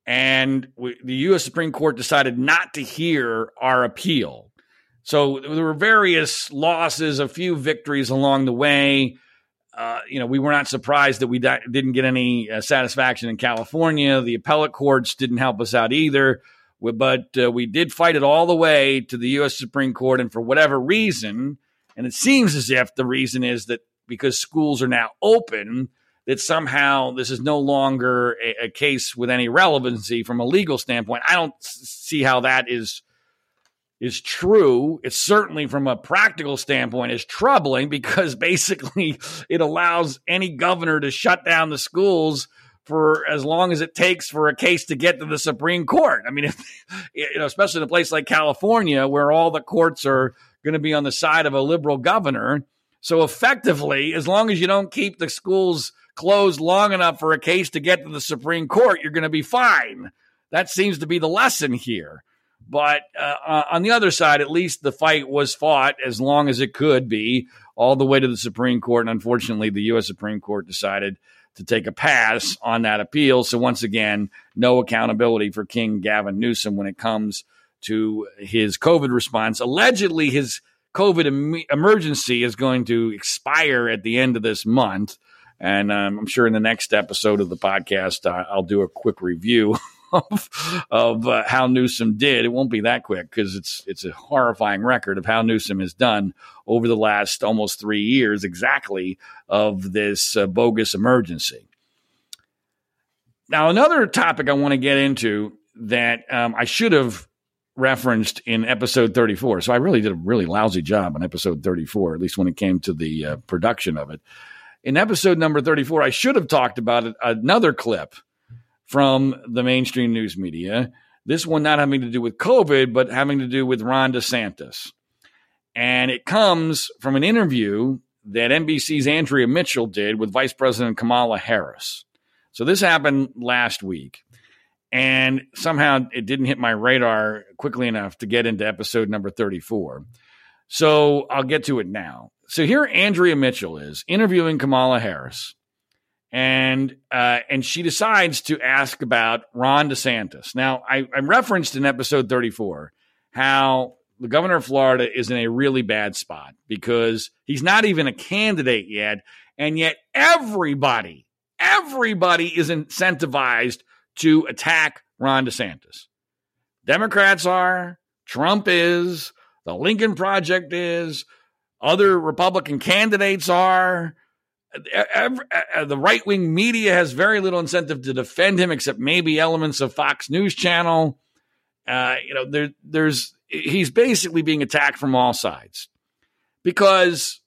And we, the U.S. Supreme Court decided not to hear our appeal. So there were various losses, a few victories along the way. Uh, you know, we were not surprised that we di- didn't get any uh, satisfaction in California. The appellate courts didn't help us out either. We, but uh, we did fight it all the way to the U.S. Supreme Court. And for whatever reason, and it seems as if the reason is that because schools are now open, that somehow this is no longer a, a case with any relevancy from a legal standpoint. I don't see how that is is true. It's certainly from a practical standpoint is troubling because basically it allows any governor to shut down the schools for as long as it takes for a case to get to the Supreme Court. I mean, if, you know, especially in a place like California where all the courts are going to be on the side of a liberal governor. So effectively, as long as you don't keep the schools closed long enough for a case to get to the Supreme Court, you're going to be fine. That seems to be the lesson here. But uh, on the other side, at least the fight was fought as long as it could be, all the way to the Supreme Court. And unfortunately, the U.S. Supreme Court decided to take a pass on that appeal. So once again, no accountability for King Gavin Newsom when it comes to his COVID response. Allegedly, his COVID em- emergency is going to expire at the end of this month. And um, I'm sure in the next episode of the podcast, uh, I'll do a quick review of, of uh, how Newsom did. It won't be that quick because it's it's a horrifying record of how Newsom has done over the last almost three years, exactly of this uh, bogus emergency. Now, another topic I want to get into that um, I should have referenced in episode 34. So I really did a really lousy job on episode 34, at least when it came to the uh, production of it. In episode number 34, I should have talked about another clip from the mainstream news media. This one not having to do with COVID, but having to do with Ron DeSantis. And it comes from an interview that NBC's Andrea Mitchell did with Vice President Kamala Harris. So this happened last week. And somehow it didn't hit my radar quickly enough to get into episode number 34. So I'll get to it now. So here Andrea Mitchell is interviewing Kamala Harris and uh, and she decides to ask about Ron DeSantis. Now, I, I referenced in episode 34 how the governor of Florida is in a really bad spot because he's not even a candidate yet, and yet everybody, everybody is incentivized to attack Ron DeSantis. Democrats are, Trump is, the Lincoln Project is, other Republican candidates are the right wing media has very little incentive to defend him, except maybe elements of Fox News Channel. Uh, you know, there, there's he's basically being attacked from all sides because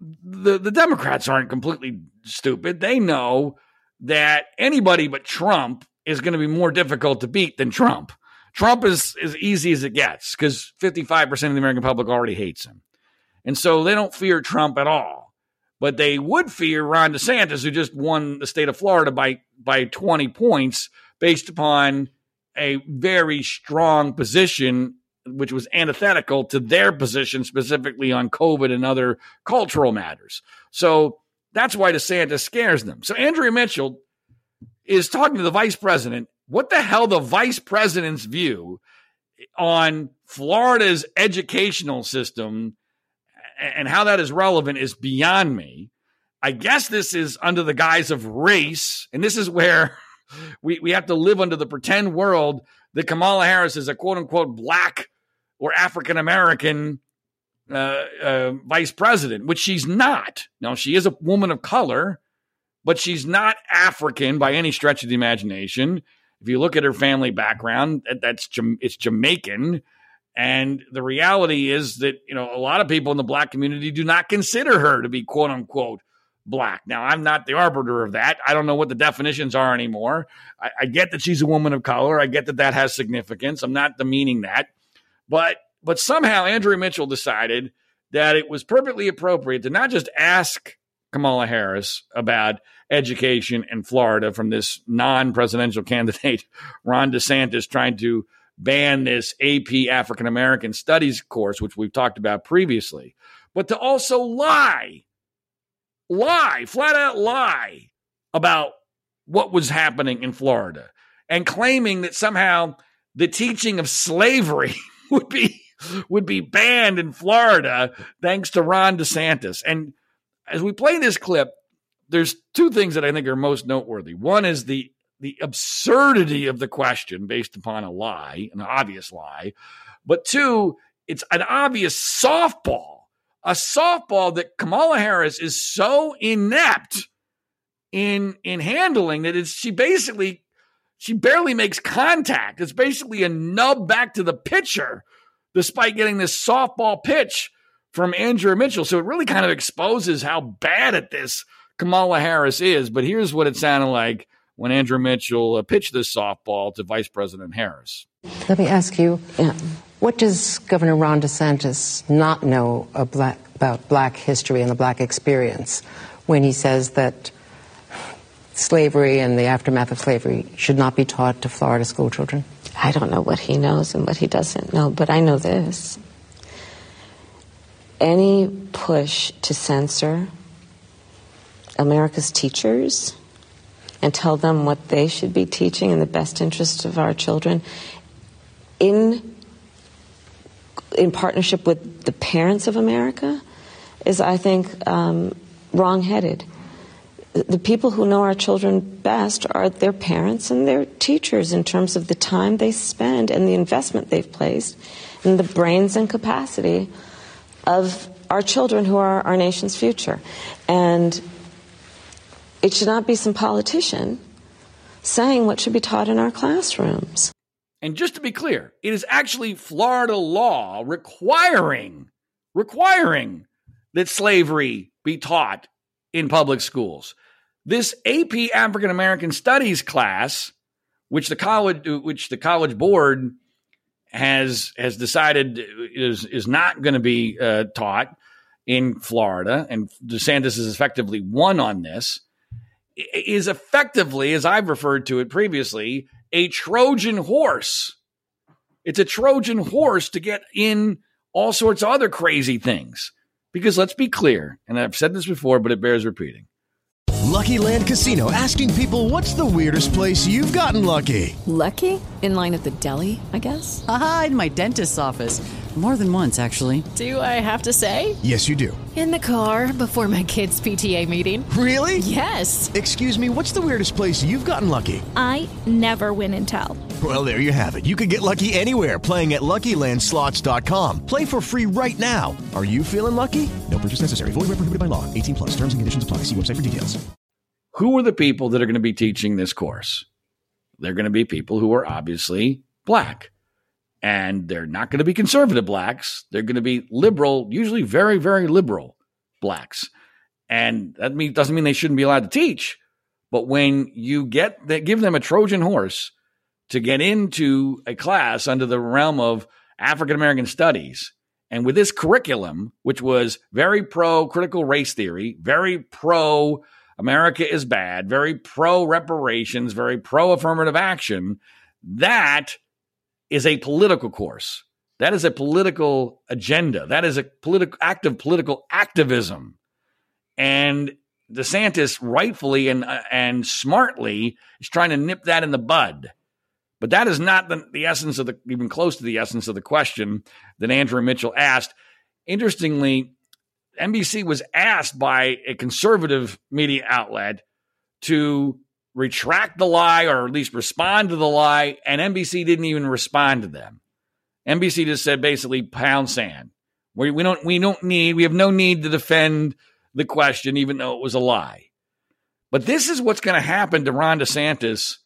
the the Democrats aren't completely stupid. They know that anybody but Trump is going to be more difficult to beat than Trump. Trump is as easy as it gets because 55% of the American public already hates him. And so they don't fear Trump at all but they would fear Ron DeSantis, who just won the state of Florida by by 20 points based upon a very strong position, which was antithetical to their position specifically on COVID and other cultural matters. So that's why DeSantis scares them. So Andrea Mitchell is talking to the vice president. What the hell the vice president's view on Florida's educational system and how that is relevant is beyond me. I guess this is under the guise of race, and this is where we, we have to live under the pretend world that Kamala Harris is a quote unquote black or African American uh, uh, vice president, which she's not. Now, she is a woman of color, but she's not African by any stretch of the imagination. If you look at her family background, that's it's Jamaican. And the reality is that, you know, a lot of people in the black community do not consider her to be quote unquote black. Now, I'm not the arbiter of that. I don't know what the definitions are anymore. I, I get that she's a woman of color. I get that that has significance. I'm not demeaning that. But, but somehow Andrea Mitchell decided that it was perfectly appropriate to not just ask Kamala Harris about education in Florida from this non presidential candidate, Ron DeSantis, trying to ban this AP African American Studies course, which we've talked about previously, but to also lie, lie, flat out lie about what was happening in Florida and claiming that somehow the teaching of slavery would be would be banned in Florida thanks to Ron DeSantis. And as we play this clip, there's two things that I think are most noteworthy. One is the the absurdity of the question based upon a lie, an obvious lie. But two, it's an obvious softball, a softball that Kamala Harris is so inept in in handling that it's she basically she barely makes contact. It's basically a nub back to the pitcher, despite getting this softball pitch from Andrea Mitchell. So it really kind of exposes how bad at this Kamala Harris is. But here's what it sounded like when Andrea Mitchell uh, pitched this softball to Vice President Harris. Let me ask you, what does Governor Ron DeSantis not know about black history and the black experience when he says that slavery and the aftermath of slavery should not be taught to Florida school children? I don't know what he knows and what he doesn't know, but I know this. Any push to censor America's teachers and tell them what they should be teaching in the best interest of our children in in partnership with the parents of America is, I think, um, wrongheaded. The people who know our children best are their parents and their teachers in terms of the time they spend and the investment they've placed in the brains and capacity of our children who are our nation's future. And it should not be some politician saying what should be taught in our classrooms. And just to be clear, it is actually Florida law requiring requiring that slavery be taught in public schools. This AP African American Studies class, which the college which the college board has has decided is is not going to be uh, taught in Florida, and DeSantis has effectively won on this is effectively, as I've referred to it previously, a Trojan horse. It's a Trojan horse to get in all sorts of other crazy things. Because let's be clear, and I've said this before, but it bears repeating. Lucky Land Casino asking people what's the weirdest place you've gotten lucky? Lucky? In line at the deli, I guess? Aha, in my dentist's office. More than once, actually. Do I have to say? Yes, you do. In the car before my kids' PTA meeting. Really? Yes. Excuse me, what's the weirdest place you've gotten lucky? I never win and tell. Well, there you have it. You can get lucky anywhere playing at LuckyLandSlots.com. Play for free right now. Are you feeling lucky? No purchase necessary. Void where prohibited by law. 18 plus. Terms and conditions apply. See website for details. Who are the people that are going to be teaching this course? They're going to be people who are obviously black and they're not going to be conservative blacks. They're going to be liberal, usually very, very liberal blacks. And that mean, doesn't mean they shouldn't be allowed to teach. But when you get that, give them a Trojan horse to get into a class under the realm of African American studies, and with this curriculum, which was very pro critical race theory, very pro America is bad, very pro reparations, very pro affirmative action, that is a political course. That is a political agenda. That is a political act of political activism. And DeSantis rightfully and uh, and smartly is trying to nip that in the bud. But that is not the, the essence of the even close to the essence of the question that Andrea Mitchell asked. Interestingly, NBC was asked by a conservative media outlet to retract the lie or at least respond to the lie, and NBC didn't even respond to them. NBC just said basically pound sand. We, we don't we don't need we have no need to defend the question, even though it was a lie. But this is what's going to happen to Ron DeSantis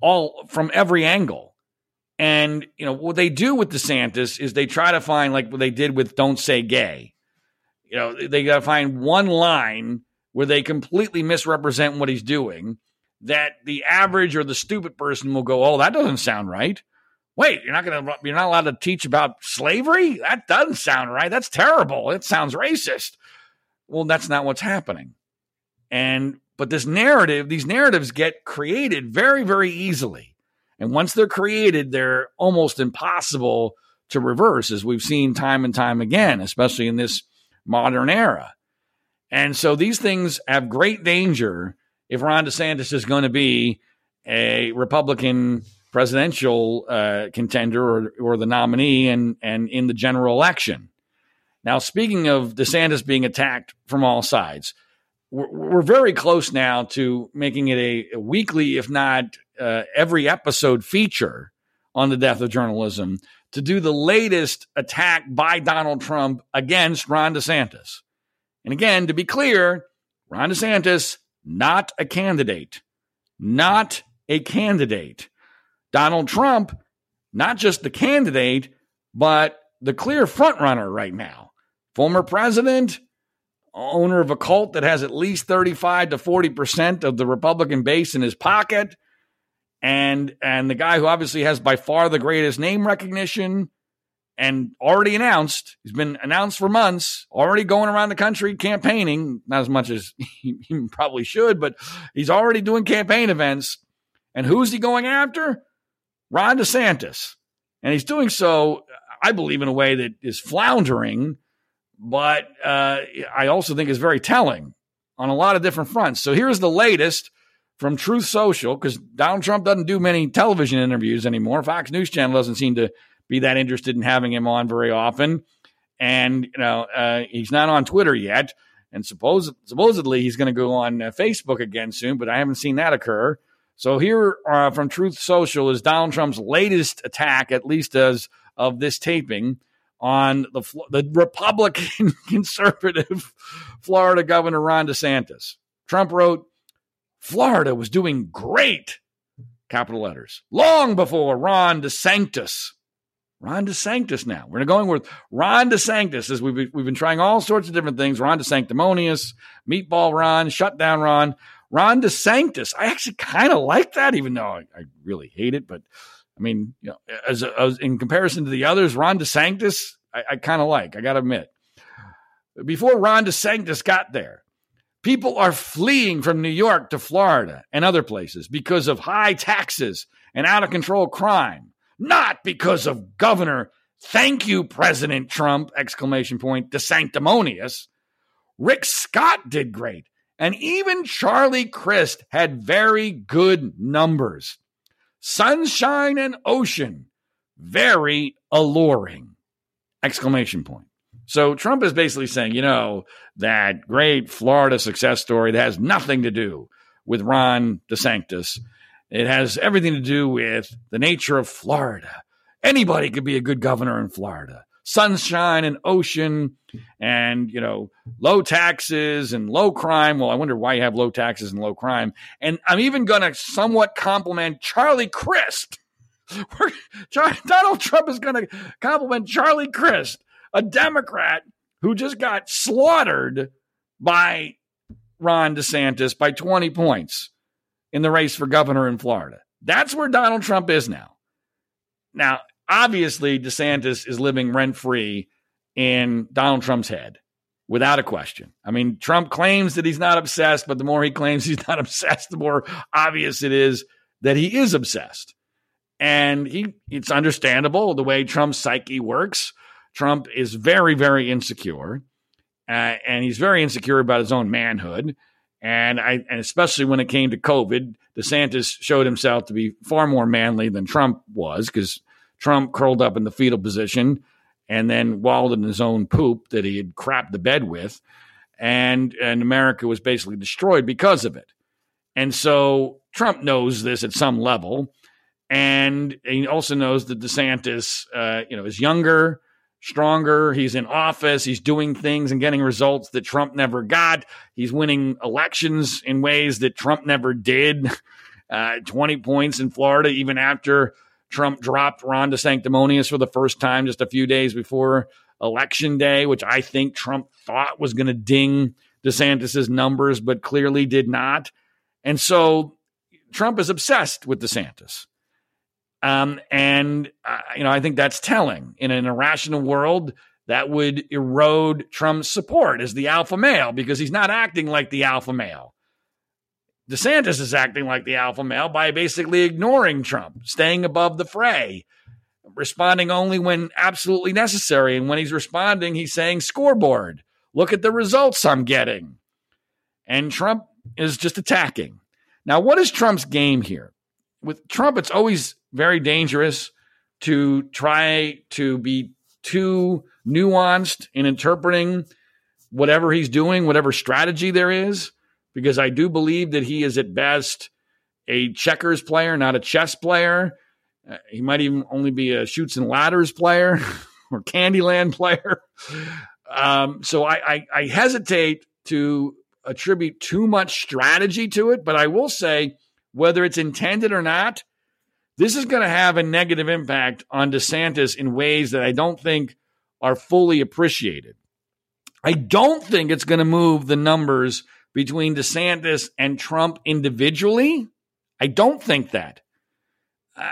all from every angle. And you know what they do with DeSantis is they try to find like what they did with "Don't Say Gay." You know they got to find one line where they completely misrepresent what he's doing, that the average or the stupid person will go, "Oh, that doesn't sound right." Wait, you're not going to you're not allowed to teach about slavery? That doesn't sound right. That's terrible. It sounds racist. Well, that's not what's happening. And but this narrative, these narratives get created very very easily. And once they're created, they're almost impossible to reverse as we've seen time and time again, especially in this modern era. And so these things have great danger if Ron DeSantis is going to be a Republican presidential uh, contender or, or the nominee and, and in the general election. Now, speaking of DeSantis being attacked from all sides, we're, we're very close now to making it a, a weekly, if not uh, every episode feature on the death of journalism to do the latest attack by Donald Trump against Ron DeSantis. And again, to be clear, Ron DeSantis not a candidate. Not a candidate. Donald Trump, not just the candidate, but the clear frontrunner right now. Former president, owner of a cult that has at least 35 to 40% of the Republican base in his pocket, and and the guy who obviously has by far the greatest name recognition and already announced, he's been announced for months, already going around the country campaigning, not as much as he, he probably should, but he's already doing campaign events. And who's he going after? Ron DeSantis. And he's doing so, I believe, in a way that is floundering but uh, I also think is very telling on a lot of different fronts. So here's the latest from Truth Social because Donald Trump doesn't do many television interviews anymore. Fox News Channel doesn't seem to be that interested in having him on very often, and you know uh, he's not on Twitter yet. And suppose, supposedly he's going to go on uh, Facebook again soon, but I haven't seen that occur. So here uh, from Truth Social is Donald Trump's latest attack, at least as of this taping on the the Republican conservative Florida Governor Ron DeSantis. Trump wrote, "Florida was doing great." Capital letters. Long before Ron DeSantis. Ron DeSantis now. We're going with Ron DeSantis as we've, we've been trying all sorts of different things. Ron DeSanctimonious, Meatball Ron, Shutdown Ron, Ron DeSantis. I actually kind of like that, even though I, I really hate it. But I mean, you know, as, as in comparison to the others, Ron DeSantis, I, I kind of like. I got to admit. Before Ron DeSantis got there, people are fleeing from New York to Florida and other places because of high taxes and out of control crime, not because of Governor. Thank you, President Trump! Exclamation point. the DeSanctimonious. Rick Scott did great, and even Charlie Crist had very good numbers sunshine and ocean, very alluring. Exclamation point. So Trump is basically saying, you know, that great Florida success story that has nothing to do with Ron DeSantis. It has everything to do with the nature of Florida. Anybody could be a good governor in Florida. Sunshine and ocean and, you know, low taxes and low crime. Well, I wonder why you have low taxes and low crime. And I'm even going to somewhat compliment Charlie Crist. Donald Trump is going to compliment Charlie Crist, a Democrat who just got slaughtered by Ron DeSantis by 20 points in the race for governor in Florida. That's where Donald Trump is now. Now, obviously, DeSantis is living rent free in Donald Trump's head without a question. I mean, Trump claims that he's not obsessed, but the more he claims he's not obsessed, the more obvious it is that he is obsessed. And he it's understandable the way Trump's psyche works. Trump is very, very insecure. Uh, and he's very insecure about his own manhood. And I and especially when it came to COVID, DeSantis showed himself to be far more manly than Trump was because Trump curled up in the fetal position and then wallowed in his own poop that he had crapped the bed with. And, and America was basically destroyed because of it. And so Trump knows this at some level. And he also knows that DeSantis, uh, you know, is younger, stronger. He's in office. He's doing things and getting results that Trump never got. He's winning elections in ways that Trump never did. Uh, 20 points in Florida, even after Trump dropped Ron DeSanctimonious for the first time just a few days before election day, which I think Trump thought was going to ding DeSantis's numbers, but clearly did not. And so Trump is obsessed with DeSantis. Um, and, uh, you know, I think that's telling. In an irrational world, that would erode Trump's support as the alpha male because he's not acting like the alpha male. DeSantis is acting like the alpha male by basically ignoring Trump, staying above the fray, responding only when absolutely necessary. And when he's responding, he's saying, scoreboard, look at the results I'm getting. And Trump is just attacking. Now, what is Trump's game here? With Trump, it's always very dangerous to try to be too nuanced in interpreting whatever he's doing, whatever strategy there is because I do believe that he is at best a checkers player, not a chess player. Uh, he might even only be a Chutes and Ladders player or Candyland player. Um, so I, I, I hesitate to attribute too much strategy to it, but I will say whether it's intended or not, this is going to have a negative impact on DeSantis in ways that I don't think are fully appreciated. I don't think it's going to move the numbers between DeSantis and Trump individually. I don't think that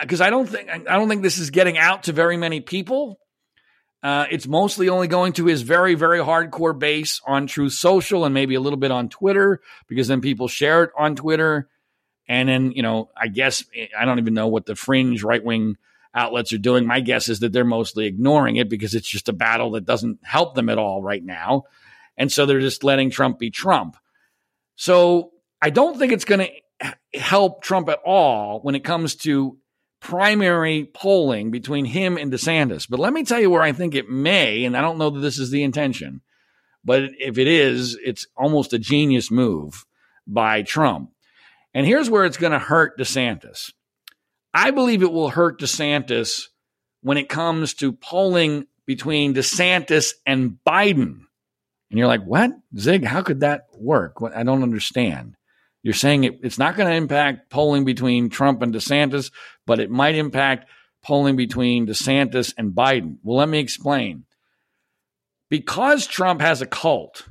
because uh, I don't think I don't think this is getting out to very many people. Uh, it's mostly only going to his very very hardcore base on Truth Social and maybe a little bit on Twitter because then people share it on Twitter, and then you know I guess eh, I don't even know what the fringe right wing outlets are doing. My guess is that they're mostly ignoring it because it's just a battle that doesn't help them at all right now, and so they're just letting Trump be Trump. So I don't think it's going to help Trump at all when it comes to primary polling between him and DeSantis. But let me tell you where I think it may, and I don't know that this is the intention, but if it is, it's almost a genius move by Trump. And here's where it's going to hurt DeSantis. I believe it will hurt DeSantis when it comes to polling between DeSantis and Biden. And you're like, what? Zig, how could that work? I don't understand. You're saying it, it's not going to impact polling between Trump and DeSantis, but it might impact polling between DeSantis and Biden. Well, let me explain. Because Trump has a cult,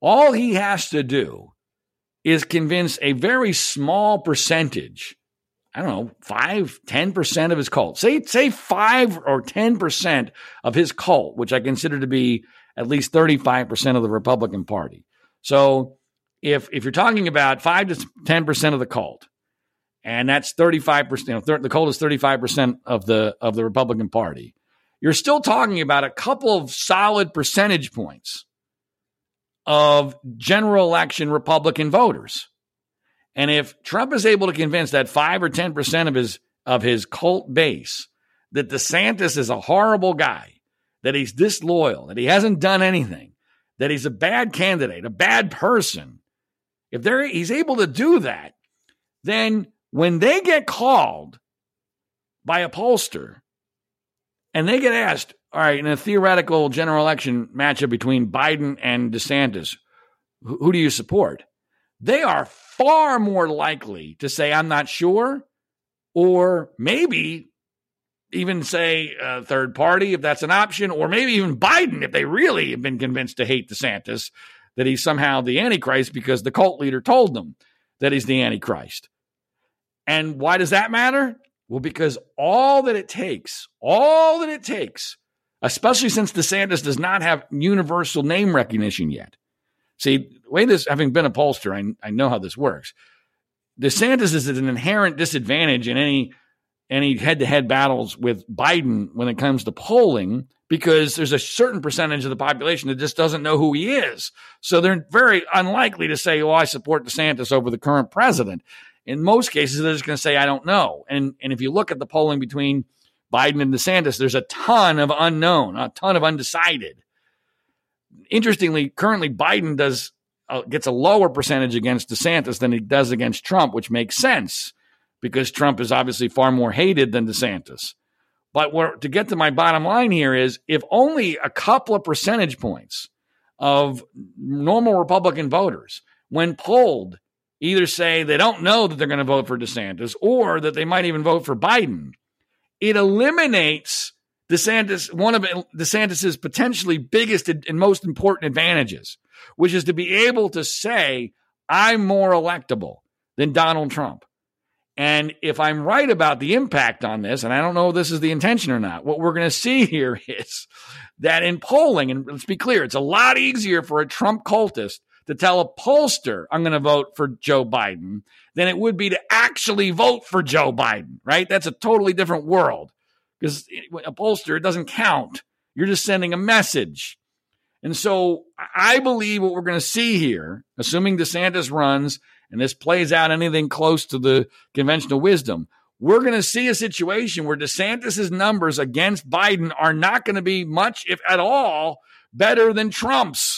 all he has to do is convince a very small percentage, I don't know, 5, 10% of his cult. Say say 5 or 10% of his cult, which I consider to be at least 35% of the Republican Party. So if if you're talking about 5 to 10% of the cult, and that's 35%, you know, th- the cult is 35% of the of the Republican Party. You're still talking about a couple of solid percentage points of general election Republican voters. And if Trump is able to convince that 5 or 10% of his of his cult base that DeSantis is a horrible guy that he's disloyal, that he hasn't done anything, that he's a bad candidate, a bad person, if they're, he's able to do that, then when they get called by a pollster and they get asked, all right, in a theoretical general election matchup between Biden and DeSantis, who, who do you support? They are far more likely to say, I'm not sure, or maybe even say a third party if that's an option, or maybe even Biden if they really have been convinced to hate DeSantis, that he's somehow the Antichrist because the cult leader told them that he's the Antichrist. And why does that matter? Well, because all that it takes, all that it takes, especially since DeSantis does not have universal name recognition yet. See, the way this, having been a pollster, I, I know how this works. DeSantis is at an inherent disadvantage in any any head to head battles with Biden when it comes to polling because there's a certain percentage of the population that just doesn't know who he is. So they're very unlikely to say, "Oh, I support DeSantis over the current president." In most cases, they're just going to say, "I don't know." And and if you look at the polling between Biden and DeSantis, there's a ton of unknown, a ton of undecided. Interestingly, currently Biden does uh, gets a lower percentage against DeSantis than he does against Trump, which makes sense because Trump is obviously far more hated than DeSantis. But where, to get to my bottom line here is if only a couple of percentage points of normal Republican voters, when polled, either say they don't know that they're going to vote for DeSantis or that they might even vote for Biden, it eliminates DeSantis, one of DeSantis's potentially biggest and most important advantages, which is to be able to say, I'm more electable than Donald Trump. And if I'm right about the impact on this, and I don't know if this is the intention or not, what we're going to see here is that in polling, and let's be clear, it's a lot easier for a Trump cultist to tell a pollster, I'm going to vote for Joe Biden, than it would be to actually vote for Joe Biden, right? That's a totally different world because a pollster, it doesn't count. You're just sending a message. And so I believe what we're going to see here, assuming DeSantis runs and this plays out anything close to the conventional wisdom, we're going to see a situation where DeSantis's numbers against Biden are not going to be much, if at all, better than Trump's.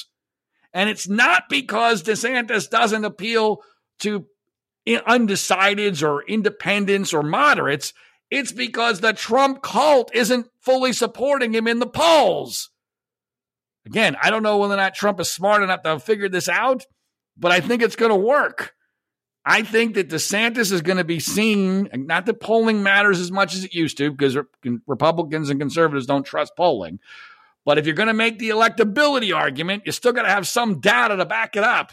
And it's not because DeSantis doesn't appeal to undecideds or independents or moderates. It's because the Trump cult isn't fully supporting him in the polls. Again, I don't know whether or not Trump is smart enough to figure this out, but I think it's going to work. I think that DeSantis is going to be seen, not that polling matters as much as it used to, because Republicans and conservatives don't trust polling. But if you're going to make the electability argument, you still got to have some data to back it up.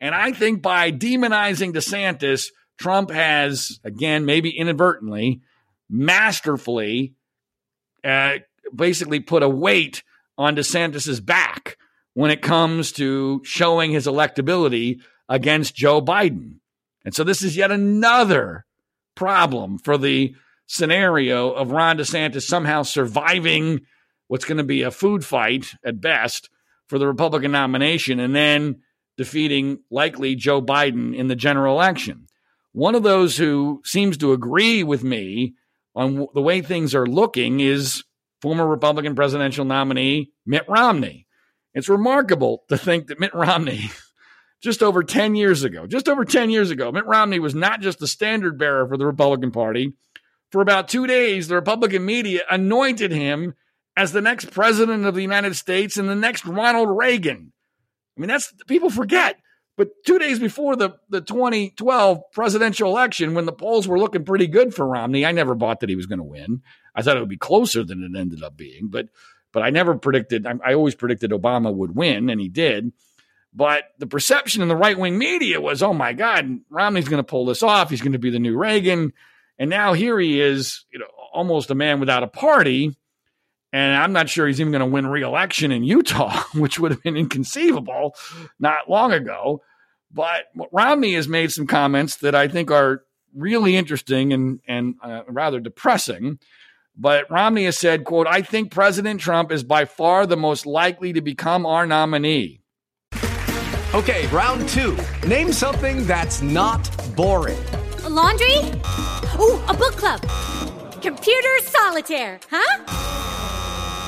And I think by demonizing DeSantis, Trump has, again, maybe inadvertently, masterfully, uh, basically put a weight on DeSantis's back when it comes to showing his electability against Joe Biden. And so this is yet another problem for the scenario of Ron DeSantis somehow surviving what's going to be a food fight at best for the Republican nomination and then defeating likely Joe Biden in the general election. One of those who seems to agree with me on the way things are looking is former Republican presidential nominee Mitt Romney. It's remarkable to think that Mitt Romney, just over 10 years ago, just over 10 years ago, Mitt Romney was not just the standard bearer for the Republican Party. For about two days, the Republican media anointed him as the next president of the United States and the next Ronald Reagan. I mean, that's people forget. But two days before the, the 2012 presidential election, when the polls were looking pretty good for Romney, I never bought that he was going to win. I thought it would be closer than it ended up being. But but I never predicted, I, I always predicted Obama would win, and he did. But the perception in the right wing media was, oh my God, Romney's going to pull this off. He's going to be the new Reagan. And now here he is, you know, almost a man without a party. And I'm not sure he's even going to win re-election in Utah, which would have been inconceivable not long ago. But Romney has made some comments that I think are really interesting and and uh, rather depressing. But Romney has said, quote, I think President Trump is by far the most likely to become our nominee. Okay, round two. Name something that's not boring. A laundry? Ooh, a book club. Computer solitaire, huh?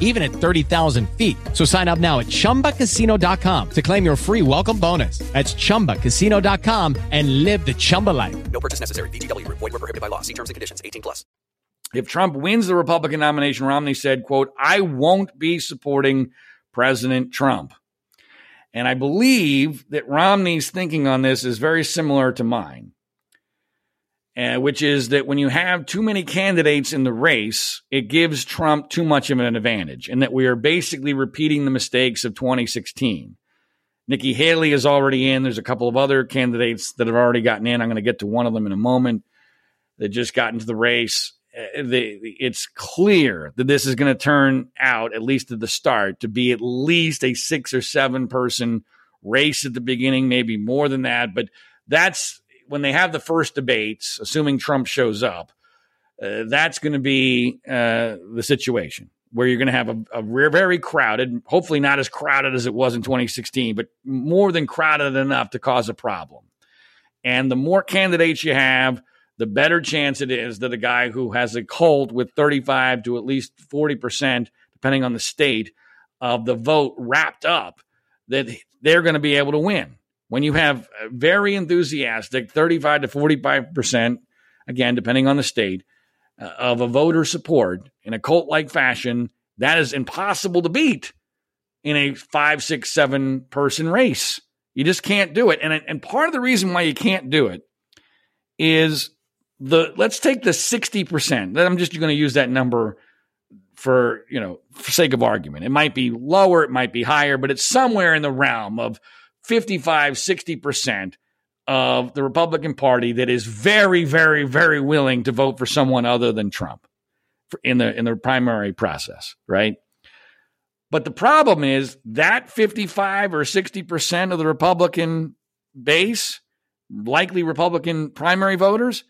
even at 30,000 feet. So sign up now at chumbacasino.com to claim your free welcome bonus. That's chumbacasino.com and live the Chumba life. No purchase necessary. VGW, void, were prohibited by law. See terms and conditions 18 plus. If Trump wins the Republican nomination, Romney said, quote, I won't be supporting President Trump. And I believe that Romney's thinking on this is very similar to mine, uh, which is that when you have too many candidates in the race, it gives Trump too much of an advantage, and that we are basically repeating the mistakes of 2016. Nikki Haley is already in. There's a couple of other candidates that have already gotten in. I'm going to get to one of them in a moment that just got into the race. Uh, it's clear that this is going to turn out, at least at the start, to be at least a six or seven person race at the beginning, maybe more than that. But that's when they have the first debates, assuming Trump shows up. Uh, that's going to be uh, the situation where you're going to have a, a very crowded, hopefully not as crowded as it was in 2016, but more than crowded enough to cause a problem. And the more candidates you have, the better chance it is that a guy who has a cult with 35 to at least 40%, depending on the state, of the vote wrapped up, that they're going to be able to win. When you have very enthusiastic 35 to 45%, again, depending on the state, uh, of a voter support in a cult like fashion, that is impossible to beat in a five, six, seven person race. You just can't do it. And, and part of the reason why you can't do it is the let's take the 60%. I'm just going to use that number for, you know, for sake of argument. It might be lower, it might be higher, but it's somewhere in the realm of 55, 60% of the Republican Party that is very, very, very willing to vote for someone other than Trump in the in the primary process, right? But the problem is that 55 or 60% of the Republican base, likely Republican primary voters,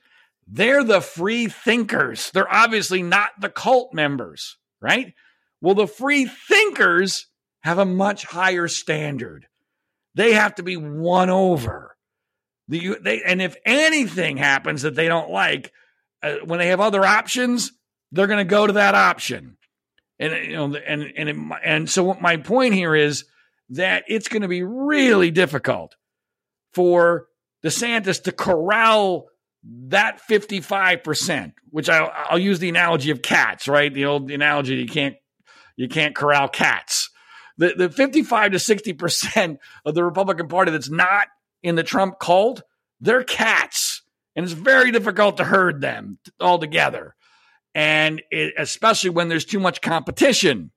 they're the free thinkers. They're obviously not the cult members, right? Well, the free thinkers have a much higher standard. They have to be won over. The, they, and if anything happens that they don't like, uh, when they have other options, they're going to go to that option. And you know, and and it, and so my point here is that it's going to be really difficult for DeSantis to corral that 55%, which I'll, I'll use the analogy of cats, right? The old analogy you can't you can't corral cats. The the 55 to 60% of the Republican Party that's not in the Trump cult, they're cats. And it's very difficult to herd them all together. And it, especially when there's too much competition.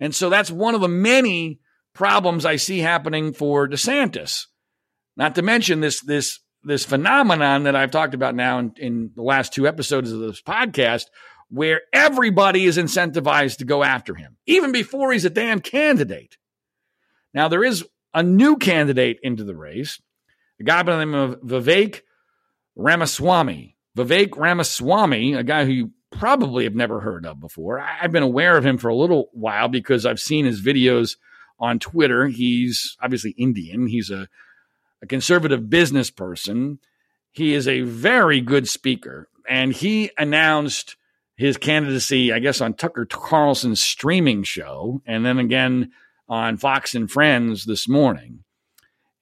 And so that's one of the many problems I see happening for DeSantis. Not to mention this this this phenomenon that I've talked about now in, in the last two episodes of this podcast, where everybody is incentivized to go after him, even before he's a damn candidate. Now, there is a new candidate into the race, a guy by the name of Vivek Ramaswamy. Vivek Ramaswamy, a guy who you probably have never heard of before. I've been aware of him for a little while because I've seen his videos on Twitter. He's obviously Indian. He's a a conservative business person. He is a very good speaker, and he announced his candidacy, I guess, on Tucker Carlson's streaming show, and then again on Fox and Friends this morning.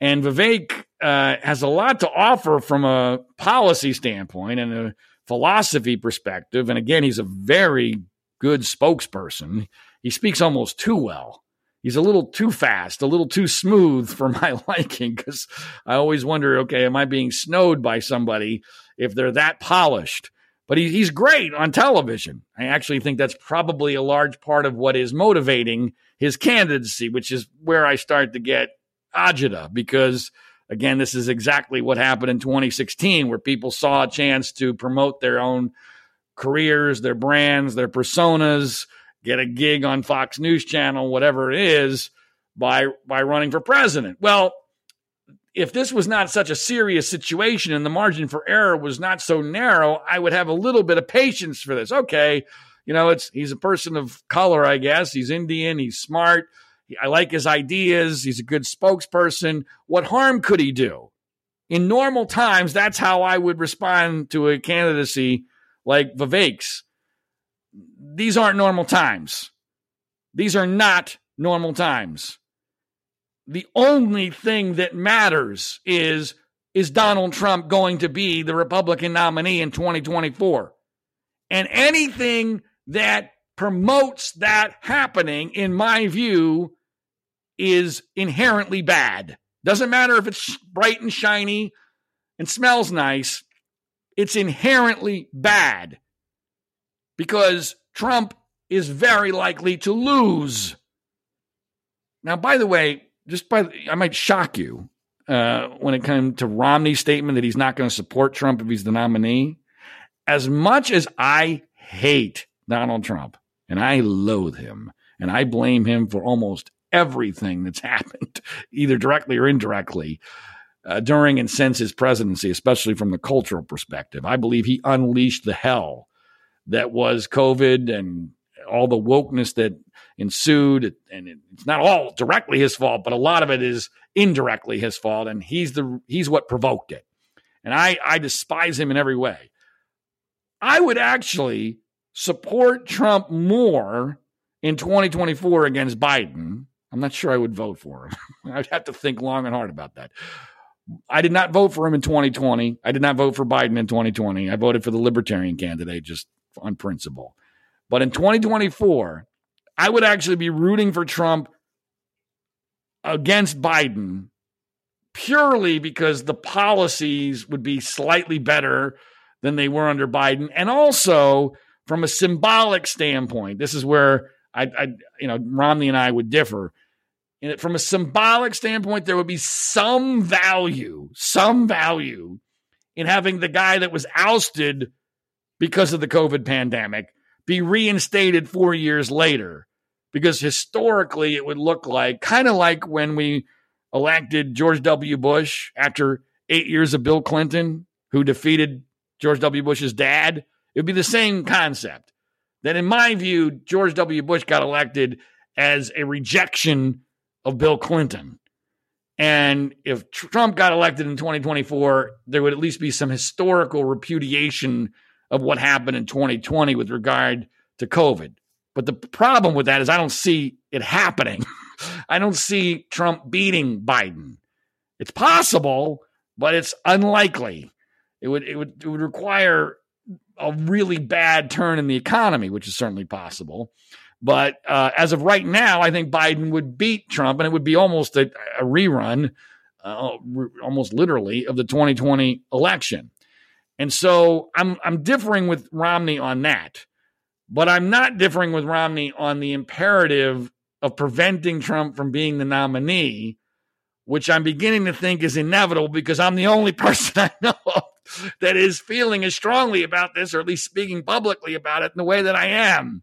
And Vivek uh, has a lot to offer from a policy standpoint and a philosophy perspective. And again, he's a very good spokesperson. He speaks almost too well he's a little too fast, a little too smooth for my liking because I always wonder, okay, am I being snowed by somebody if they're that polished? But he, he's great on television. I actually think that's probably a large part of what is motivating his candidacy, which is where I start to get agita because again, this is exactly what happened in 2016, where people saw a chance to promote their own careers, their brands, their personas, get a gig on Fox News Channel, whatever it is, by by running for president. Well, if this was not such a serious situation and the margin for error was not so narrow, I would have a little bit of patience for this. Okay, you know, it's he's a person of color, I guess. He's Indian, he's smart. I like his ideas. He's a good spokesperson. What harm could he do? In normal times, that's how I would respond to a candidacy like Vivek's these aren't normal times. These are not normal times. The only thing that matters is is Donald Trump going to be the Republican nominee in 2024? And anything that promotes that happening, in my view, is inherently bad. Doesn't matter if it's bright and shiny and smells nice, it's inherently bad because Trump is very likely to lose. Now, by the way, just by I might shock you uh, when it comes to Romney's statement that he's not going to support Trump if he's the nominee. As much as I hate Donald Trump and I loathe him and I blame him for almost everything that's happened, either directly or indirectly, uh, during and since his presidency, especially from the cultural perspective. I believe he unleashed the hell that was COVID and all the wokeness that ensued. And it's not all directly his fault, but a lot of it is indirectly his fault. And he's the he's what provoked it. And I, I despise him in every way. I would actually support Trump more in 2024 against Biden. I'm not sure I would vote for him. I'd have to think long and hard about that. I did not vote for him in 2020. I did not vote for Biden in 2020. I voted for the libertarian candidate just on principle. But in 2024, I would actually be rooting for Trump against Biden purely because the policies would be slightly better than they were under Biden. And also from a symbolic standpoint, this is where I, I you know, Romney and I would differ. And from a symbolic standpoint, there would be some value, some value in having the guy that was ousted because of the COVID pandemic be reinstated four years later. Because historically, it would look like kind of like when we elected George W. Bush after eight years of Bill Clinton, who defeated George W. Bush's dad. It would be the same concept. That, in my view, George W. Bush got elected as a rejection of Bill Clinton. And if Trump got elected in 2024, there would at least be some historical repudiation of what happened in 2020 with regard to COVID. But the problem with that is I don't see it happening. I don't see Trump beating Biden. It's possible, but it's unlikely. It would it would it would require a really bad turn in the economy, which is certainly possible. But uh, as of right now, I think Biden would beat Trump, and it would be almost a, a rerun, uh, almost literally, of the 2020 election. And so I'm I'm differing with Romney on that, but I'm not differing with Romney on the imperative of preventing Trump from being the nominee, which I'm beginning to think is inevitable because I'm the only person I know that is feeling as strongly about this, or at least speaking publicly about it in the way that I am.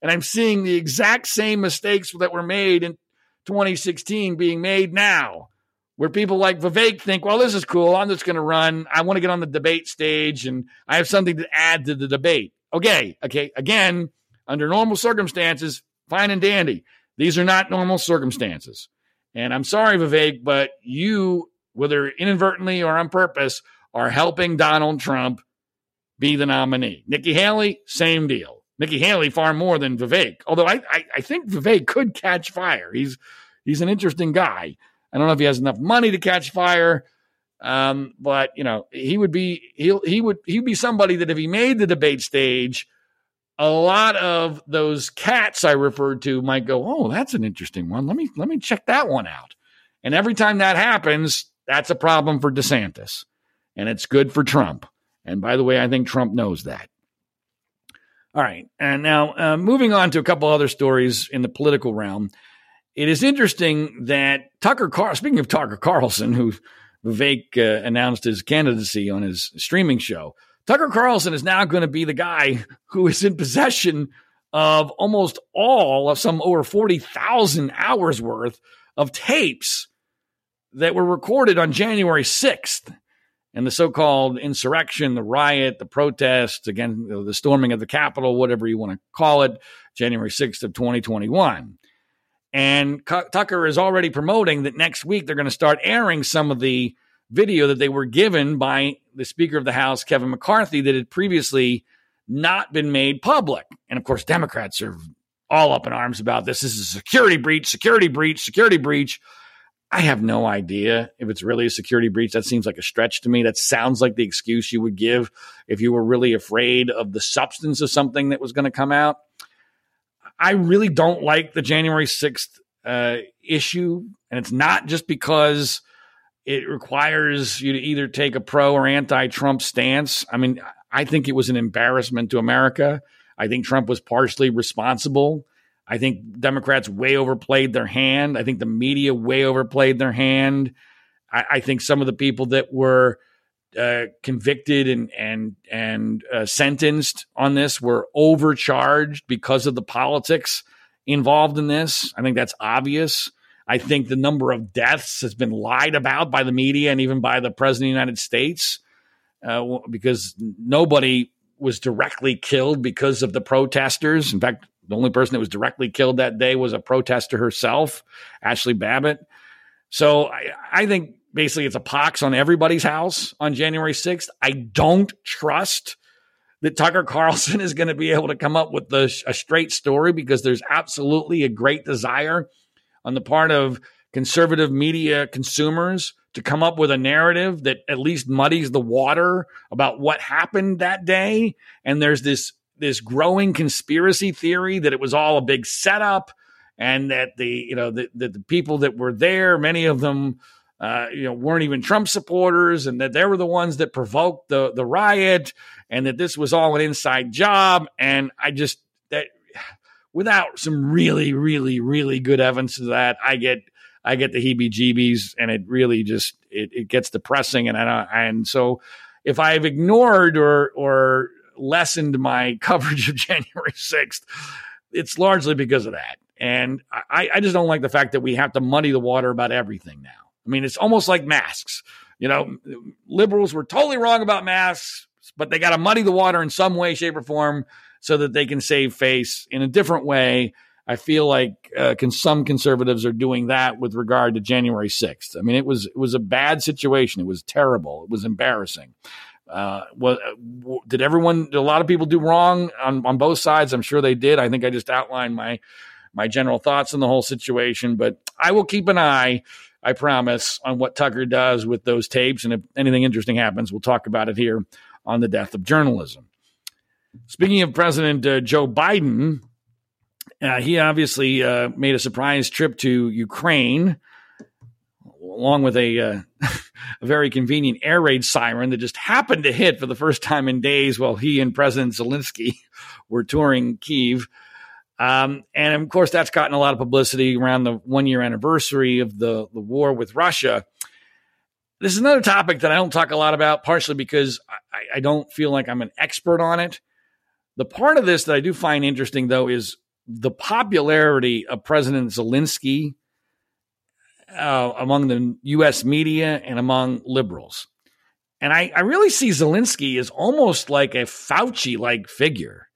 And I'm seeing the exact same mistakes that were made in 2016 being made now, where people like Vivek think, well, this is cool. I'm just going to run. I want to get on the debate stage and I have something to add to the debate. Okay. Okay. Again, under normal circumstances, fine and dandy. These are not normal circumstances. And I'm sorry, Vivek, but you, whether inadvertently or on purpose, are helping Donald Trump be the nominee. Nikki Haley, same deal. Nikki Haley far more than Vivek. Although I, I, I think Vivek could catch fire. He's he's an interesting guy. I don't know if he has enough money to catch fire, um, but you know he would be he he would he'd be somebody that if he made the debate stage, a lot of those cats I referred to might go, oh, that's an interesting one. Let me let me check that one out. And every time that happens, that's a problem for DeSantis, and it's good for Trump. And by the way, I think Trump knows that. All right. And now, uh, moving on to a couple other stories in the political realm, it is interesting that Tucker Carl, speaking of Tucker Carlson, who Vivek uh, announced his candidacy on his streaming show, Tucker Carlson is now going to be the guy who is in possession of almost all of some over 40,000 hours worth of tapes that were recorded on January 6th and the so-called insurrection, the riot, the protest, again, the storming of the Capitol, whatever you want to call it, January 6th of 2021. And C- Tucker is already promoting that next week they're going to start airing some of the video that they were given by the Speaker of the House, Kevin McCarthy, that had previously not been made public. And of course, Democrats are all up in arms about this. This is a security breach, security breach, security breach. I have no idea if it's really a security breach. That seems like a stretch to me. That sounds like the excuse you would give if you were really afraid of the substance of something that was going to come out. I really don't like the January 6th uh, issue. And it's not just because it requires you to either take a pro or anti Trump stance. I mean, I think it was an embarrassment to America. I think Trump was partially responsible. I think Democrats way overplayed their hand. I think the media way overplayed their hand. I, I think some of the people that were uh, convicted and and and uh, sentenced on this were overcharged because of the politics involved in this. I think that's obvious. I think the number of deaths has been lied about by the media and even by the president of the United States uh, because nobody was directly killed because of the protesters. In fact, the only person that was directly killed that day was a protester herself, Ashley Babbitt. So I, I think basically it's a pox on everybody's house on January 6th. I don't trust that Tucker Carlson is going to be able to come up with the, a straight story because there's absolutely a great desire on the part of conservative media consumers to come up with a narrative that at least muddies the water about what happened that day. And there's this this growing conspiracy theory that it was all a big setup and that the you know the, the, the people that were there many of them uh, you know weren't even Trump supporters and that they were the ones that provoked the the riot and that this was all an inside job and I just that without some really really really good evidence of that I get I get the heebie-jeebies and it really just it, it gets depressing and I and so if I've ignored or or lessened my coverage of January 6th, it's largely because of that. And I, I just don't like the fact that we have to muddy the water about everything now. I mean, it's almost like masks. You know, liberals were totally wrong about masks, but they got to muddy the water in some way, shape, or form so that they can save face in a different way. I feel like uh, can, some conservatives are doing that with regard to January 6th. I mean, it was it was a bad situation. It was terrible. It was embarrassing. Uh, uh, did everyone? Did a lot of people do wrong on on both sides? I'm sure they did. I think I just outlined my my general thoughts on the whole situation, but I will keep an eye. I promise on what Tucker does with those tapes, and if anything interesting happens, we'll talk about it here on the death of journalism. Speaking of President uh, Joe Biden, uh, he obviously uh, made a surprise trip to Ukraine, along with a, uh, a, very convenient air raid siren that just happened to hit for the first time in days while he and President Zelensky were touring Kiev. Um, and of course, that's gotten a lot of publicity around the one year anniversary of the, the war with Russia. This is another topic that I don't talk a lot about, partially because I, I don't feel like I'm an expert on it. The part of this that I do find interesting, though, is the popularity of President Zelensky uh, among the U.S. media and among liberals. And I, I really see Zelensky as almost like a Fauci like figure.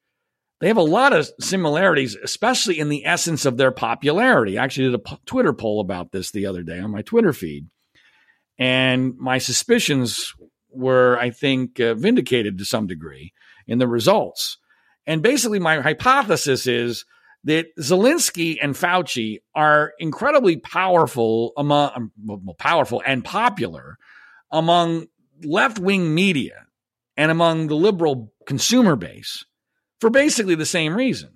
They have a lot of similarities, especially in the essence of their popularity. I actually did a p- Twitter poll about this the other day on my Twitter feed. And my suspicions were, I think, uh, vindicated to some degree in the results. And basically, my hypothesis is that Zelensky and Fauci are incredibly powerful among um, well, powerful and popular among left wing media and among the liberal consumer base for basically the same reason,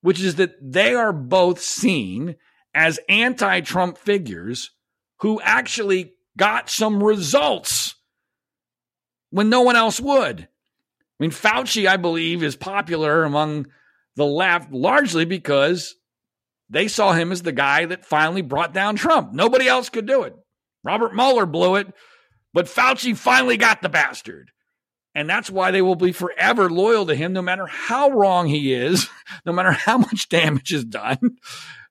which is that they are both seen as anti Trump figures who actually got some results when no one else would. I mean, Fauci, I believe, is popular among the left largely because they saw him as the guy that finally brought down Trump. Nobody else could do it. Robert Mueller blew it, but Fauci finally got the bastard. And that's why they will be forever loyal to him, no matter how wrong he is, no matter how much damage is done.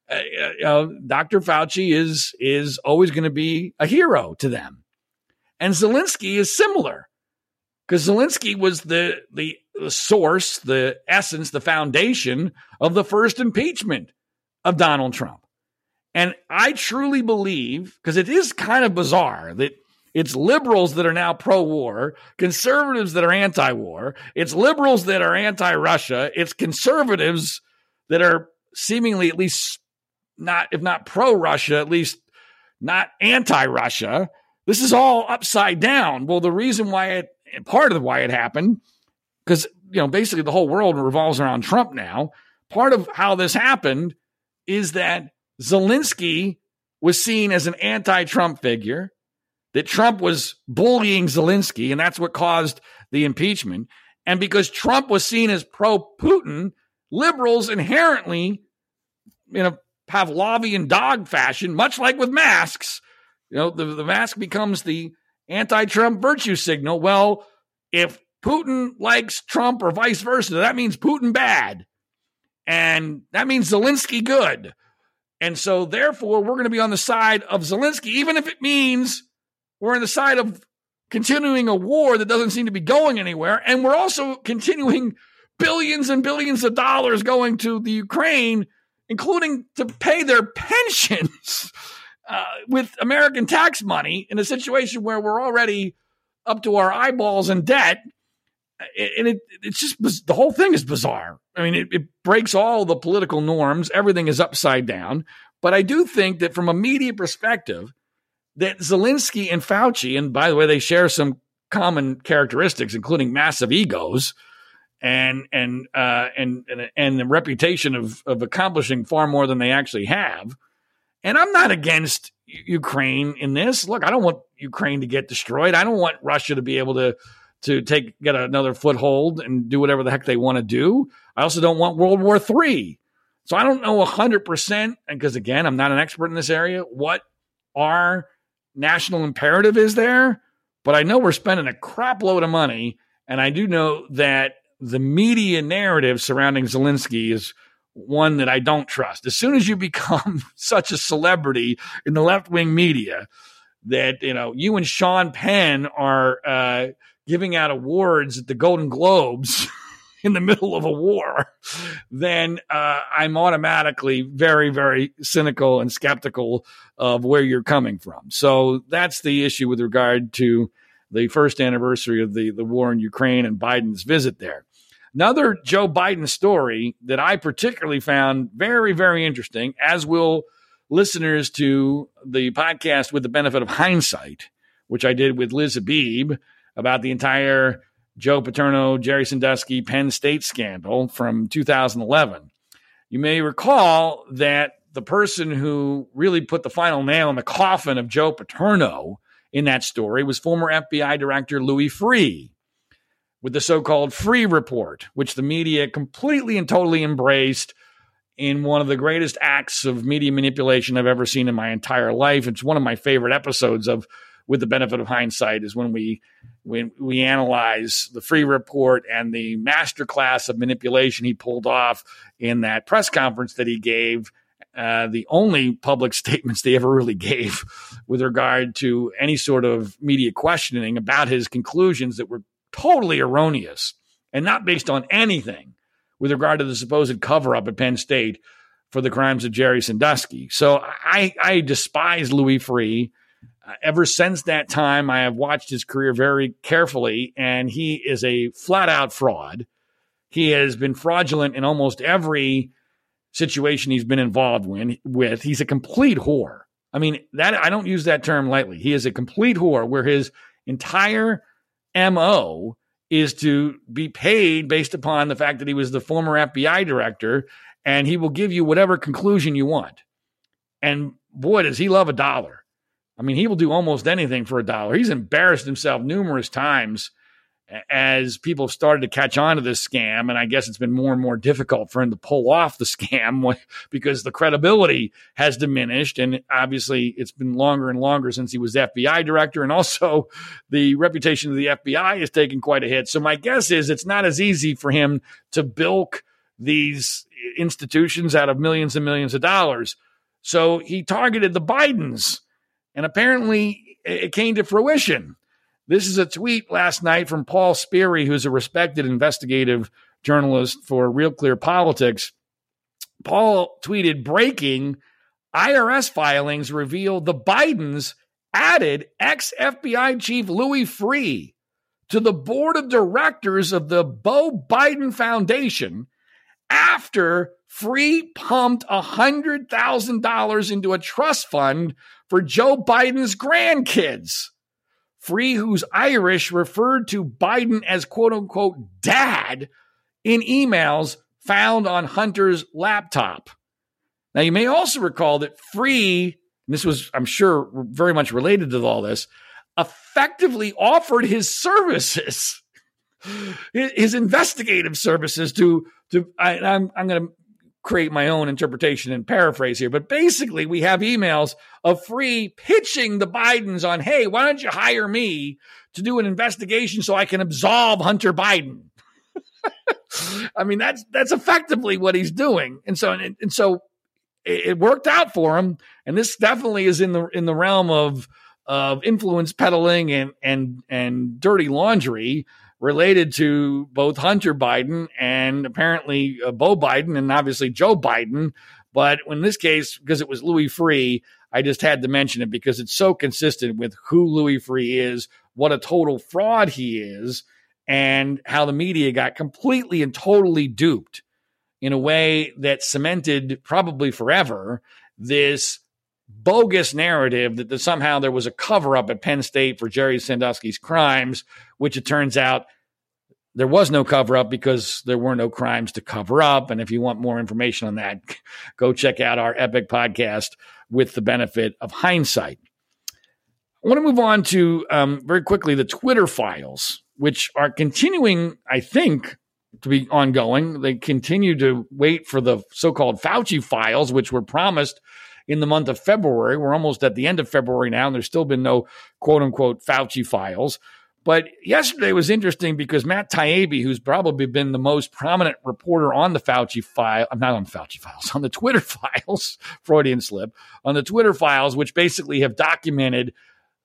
Uh, uh, Dr. Fauci is is always going to be a hero to them, and Zelensky is similar because Zelensky was the the the source, the essence, the foundation of the first impeachment of Donald Trump. And I truly believe, because it is kind of bizarre that it's liberals that are now pro war, conservatives that are anti war, it's liberals that are anti Russia, it's conservatives that are seemingly at least not, if not pro Russia, at least not anti Russia. This is all upside down. Well, the reason why it, part of why it happened because you know basically the whole world revolves around Trump now. Part of how this happened is that Zelensky was seen as an anti-Trump figure, that Trump was bullying Zelensky, and that's what caused the impeachment. And because Trump was seen as pro-Putin, liberals inherently, in a Pavlovian dog fashion, much like with masks, you know, the, the mask becomes the anti-Trump virtue signal. Well, if Putin likes Trump or vice versa. That means Putin bad. And that means Zelensky good. And so, therefore, we're going to be on the side of Zelensky, even if it means we're on the side of continuing a war that doesn't seem to be going anywhere. And we're also continuing billions and billions of dollars going to the Ukraine, including to pay their pensions uh, with American tax money in a situation where we're already up to our eyeballs in debt and it, it's just the whole thing is bizarre. I mean, it, it, breaks all the political norms. Everything is upside down. But I do think that from a media perspective, that Zelensky and Fauci, and by the way, they share some common characteristics, including massive egos and and uh, and and, the reputation of of accomplishing far more than they actually have. And I'm not against Ukraine in this. Look, I don't want Ukraine to get destroyed. I don't want Russia to be able to to take get another foothold and do whatever the heck they want to do. I also don't want World War III. So I don't know 100%, because again, I'm not an expert in this area, what our national imperative is there. But I know we're spending a crap load of money. And I do know that the media narrative surrounding Zelensky is one that I don't trust. As soon as you become such a celebrity in the left wing media, that you know you and Sean Penn are uh, giving out awards at the Golden Globes, in the middle of a war, then uh, I'm automatically very, very cynical and skeptical of where you're coming from. So that's the issue with regard to the first anniversary of the, the war in Ukraine and Biden's visit there. Another Joe Biden story that I particularly found very, very interesting, as will listeners to the podcast with the benefit of hindsight, which I did with Liz Habib about the entire Joe Paterno, Jerry Sandusky Penn State scandal from 2011. You may recall that the person who really put the final nail in the coffin of Joe Paterno in that story was former FBI Director Louis Freeh with the so called Freeh Report, which the media completely and totally embraced in one of the greatest acts of media manipulation I've ever seen in my entire life. It's one of my favorite episodes of With the Benefit of Hindsight is when we when we analyze the Freeh Report and the masterclass of manipulation he pulled off in that press conference that he gave uh, the only public statements they ever really gave with regard to any sort of media questioning about his conclusions that were totally erroneous and not based on anything with regard to the supposed cover up at Penn State for the crimes of Jerry Sandusky. So I, I despise Louis Freeh. Uh, ever since that time, I have watched his career very carefully, and he is a flat out fraud. He has been fraudulent in almost every situation he's been involved with. He's a complete whore. I mean, that I don't use that term lightly. He is a complete whore where his entire MO is to be paid based upon the fact that he was the former FBI director and he will give you whatever conclusion you want. And boy, does he love a dollar. I mean, he will do almost anything for a dollar. He's embarrassed himself numerous times as people have started to catch on to this scam. And I guess it's been more and more difficult for him to pull off the scam because the credibility has diminished. And obviously, it's been longer and longer since he was FBI director. And also, the reputation of the FBI has taken quite a hit. So, my guess is it's not as easy for him to bilk these institutions out of millions and millions of dollars. So, he targeted the Bidens. And apparently, it came to fruition this is a tweet last night from Paul Sperry, who's a respected investigative journalist for Real Clear Politics. Paul tweeted breaking IRS filings reveal the Bidens added ex FBI chief Louis Freeh to the board of directors of the Beau Biden Foundation after Freeh pumped $100,000 into a trust fund for Joe Biden's grandkids. Freeh, who's Irish, referred to Biden as quote unquote dad in emails found on Hunter's laptop. Now, you may also recall that Freeh, this was, I'm sure, very much related to all this, effectively offered his services, his investigative services to, to I, I'm, I'm going to create my own interpretation and paraphrase here, but basically we have emails of Freeh pitching the Bidens on, hey, why don't you hire me to do an investigation so I can absolve Hunter Biden? I mean, that's that's effectively what he's doing, and so and, and so it, it, worked out for him. And this definitely is in the in the realm of of influence peddling and and and dirty laundry related to both Hunter Biden and apparently uh, Beau Biden and obviously Joe Biden. But in this case, because it was Louis Freeh, I just had to mention it because it's so consistent with who Louis Freeh is, what a total fraud he is, and how the media got completely and totally duped in a way that cemented probably forever this bogus narrative that, somehow there was a cover up at Penn State for Jerry Sandusky's crimes, which it turns out there was no cover up because there were no crimes to cover up. And if you want more information on that, go check out our epic podcast with the benefit of hindsight. I want to move on to um, very quickly the Twitter files, which are continuing, I think, to be ongoing. They continue to wait for the so called Fauci files, which were promised in the month of February. We're almost at the end of February now, and there's still been no quote unquote Fauci files. But yesterday was interesting because Matt Taibbi, who's probably been the most prominent reporter on the Fauci file, I'm not on Fauci files, on the Twitter files, Freudian slip, on the Twitter files, which basically have documented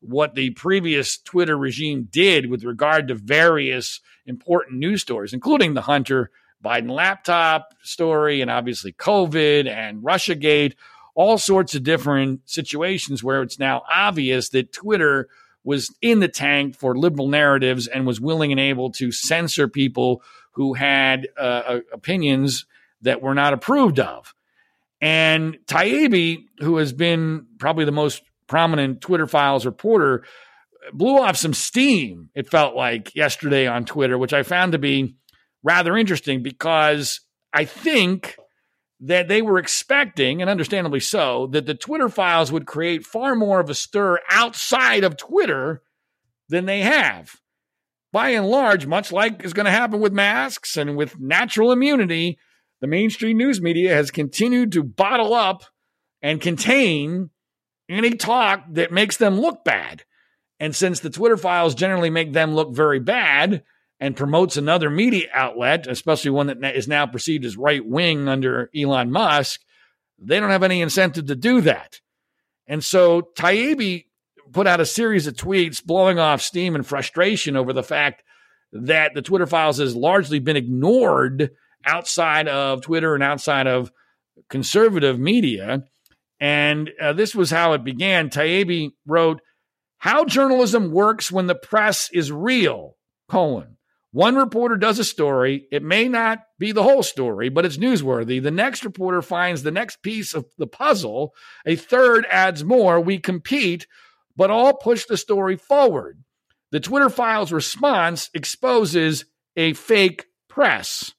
what the previous Twitter regime did with regard to various important news stories, including the Hunter Biden laptop story and obviously COVID and Russiagate, all sorts of different situations where it's now obvious that Twitter was in the tank for liberal narratives and was willing and able to censor people who had uh, uh opinions that were not approved of. And Taibbi, who has been probably the most prominent Twitter Files reporter, blew off some steam, it felt like yesterday on Twitter, which I found to be rather interesting because I think that they were expecting, and understandably so, that the Twitter files would create far more of a stir outside of Twitter than they have. By and large, much like is going to happen with masks and with natural immunity, the mainstream news media has continued to bottle up and contain any talk that makes them look bad. And since the Twitter files generally make them look very bad, and promotes another media outlet, especially one that is now perceived as right wing under Elon Musk, they don't have any incentive to do that. And so Taibbi put out a series of tweets blowing off steam and frustration over the fact that the Twitter files has largely been ignored outside of Twitter and outside of conservative media. And uh, this was how it began. Taibbi wrote, How journalism works when the press is real, colon. One reporter does a story. It may not be the whole story, but it's newsworthy. The next reporter finds the next piece of the puzzle. A third adds more. We compete, but all push the story forward. The Twitter files response exposes a fake press.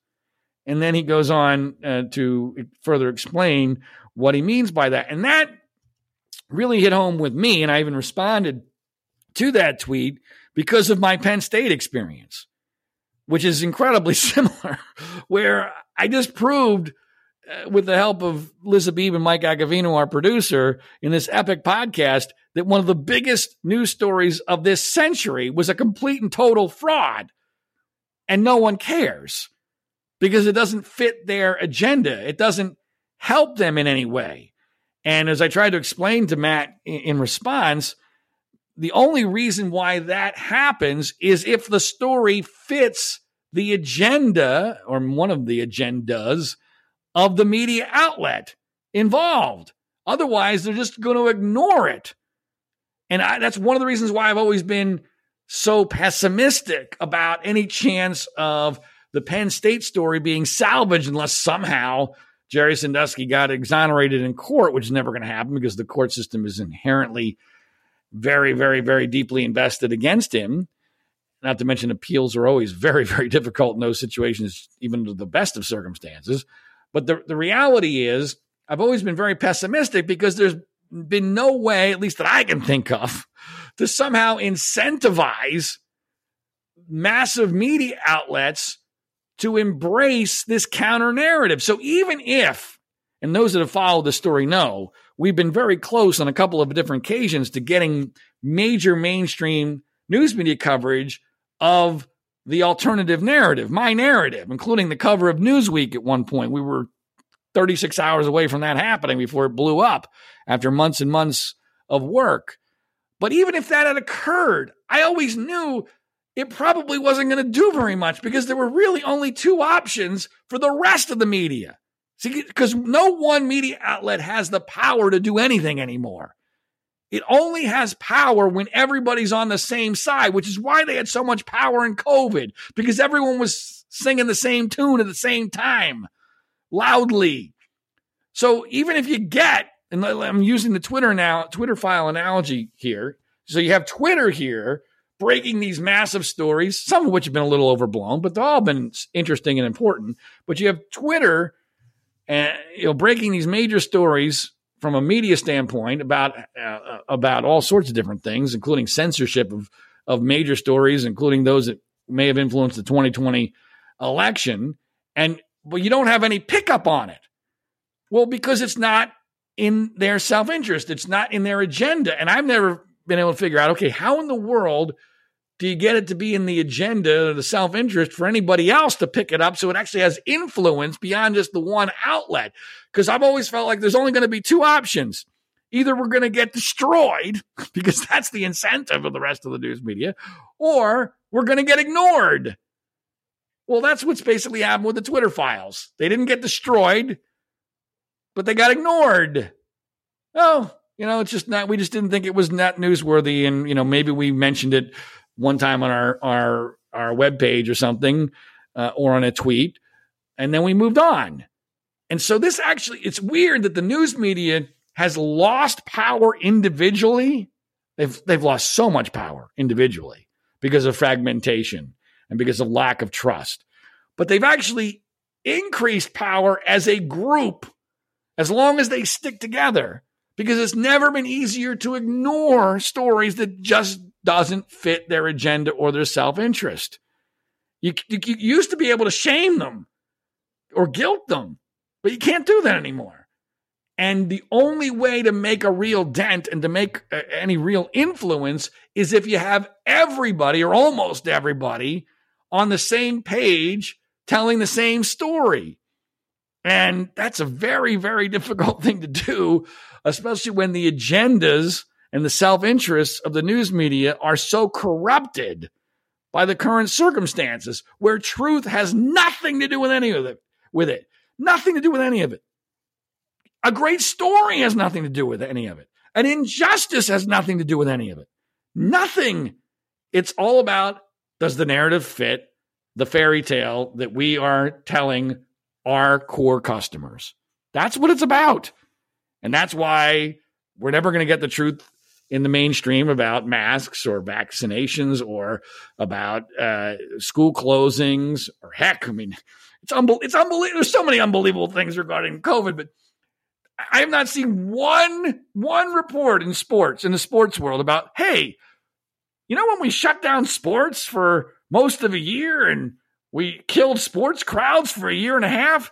And then he goes on uh, to further explain what he means by that. And that really hit home with me. And I even responded to that tweet because of my Penn State experience which is incredibly similar, where I just proved uh, with the help of Liz Habib and Mike Agavino, our producer, in this epic podcast, that one of the biggest news stories of this century was a complete and total fraud. And no one cares because it doesn't fit their agenda. It doesn't help them in any way. And as I tried to explain to Matt in, in response, the only reason why that happens is if the story fits the agenda or one of the agendas of the media outlet involved. Otherwise, they're just going to ignore it. And I, that's one of the reasons why I've always been so pessimistic about any chance of the Penn State story being salvaged unless somehow Jerry Sandusky got exonerated in court, which is never going to happen because the court system is inherently very, very, very deeply invested against him. Not to mention, appeals are always very, very difficult in those situations, even under the best of circumstances. But the, the reality is, I've always been very pessimistic because there's been no way, at least that I can think of, to somehow incentivize massive media outlets to embrace this counter narrative. So even if, and those that have followed the story know, we've been very close on a couple of different occasions to getting major mainstream news media coverage of the alternative narrative, my narrative, including the cover of Newsweek at one point. We were 36 hours away from that happening before it blew up after months and months of work. But even if that had occurred, I always knew it probably wasn't going to do very much because there were really only two options for the rest of the media. Because no one media outlet has the power to do anything anymore. It only has power when everybody's on the same side, which is why they had so much power in COVID, because everyone was singing the same tune at the same time, loudly. So even if you get, and I'm using the Twitter now, Twitter file analogy here. So you have Twitter here breaking these massive stories, some of which have been a little overblown, but they've all been interesting and important. But you have Twitter and you know breaking these major stories from a media standpoint about uh, about all sorts of different things, including censorship of of major stories, including those that may have influenced the 2020 election, and but you don't have any pickup on it. Well, because it's not in their self interest, it's not in their agenda, and I've never been able to figure out. Okay, how in the world do you get it to be in the agenda or the self interest for anybody else to pick it up so it actually has influence beyond just the one outlet? Because I've always felt like there's only going to be two options. Either we're going to get destroyed because that's the incentive of the rest of the news media, or we're going to get ignored. Well, that's what's basically happened with the Twitter files. They didn't get destroyed, but they got ignored. Oh, you know, it's just not, we just didn't think it was not newsworthy. And, you know, maybe we mentioned it one time on our, our, our webpage or something, uh, or on a tweet, and then we moved on. And so this actually, it's weird that the news media has lost power individually. They've, they've lost so much power individually because of fragmentation and because of lack of trust. But they've actually increased power as a group as long as they stick together because it's never been easier to ignore stories that just doesn't fit their agenda or their self-interest. You, you, you used to be able to shame them or guilt them, but you can't do that anymore. And the only way to make a real dent and to make uh, any real influence is if you have everybody or almost everybody on the same page telling the same story. And that's a very, very difficult thing to do, especially when the agendas and the self interests of the news media are so corrupted by the current circumstances where truth has nothing to do with any of it, with it. Nothing to do with any of it. A great story has nothing to do with any of it. An injustice has nothing to do with any of it. Nothing. It's all about does the narrative fit the fairy tale that we are telling our core customers? That's what it's about. And that's why we're never going to get the truth in the mainstream about masks or vaccinations or about uh, school closings or heck, I mean, it's, unbe- it's unbelievable. There's so many unbelievable things regarding COVID, but I have not seen one one report in sports in the sports world about hey, you know when we shut down sports for most of a year and we killed sports crowds for a year and a half.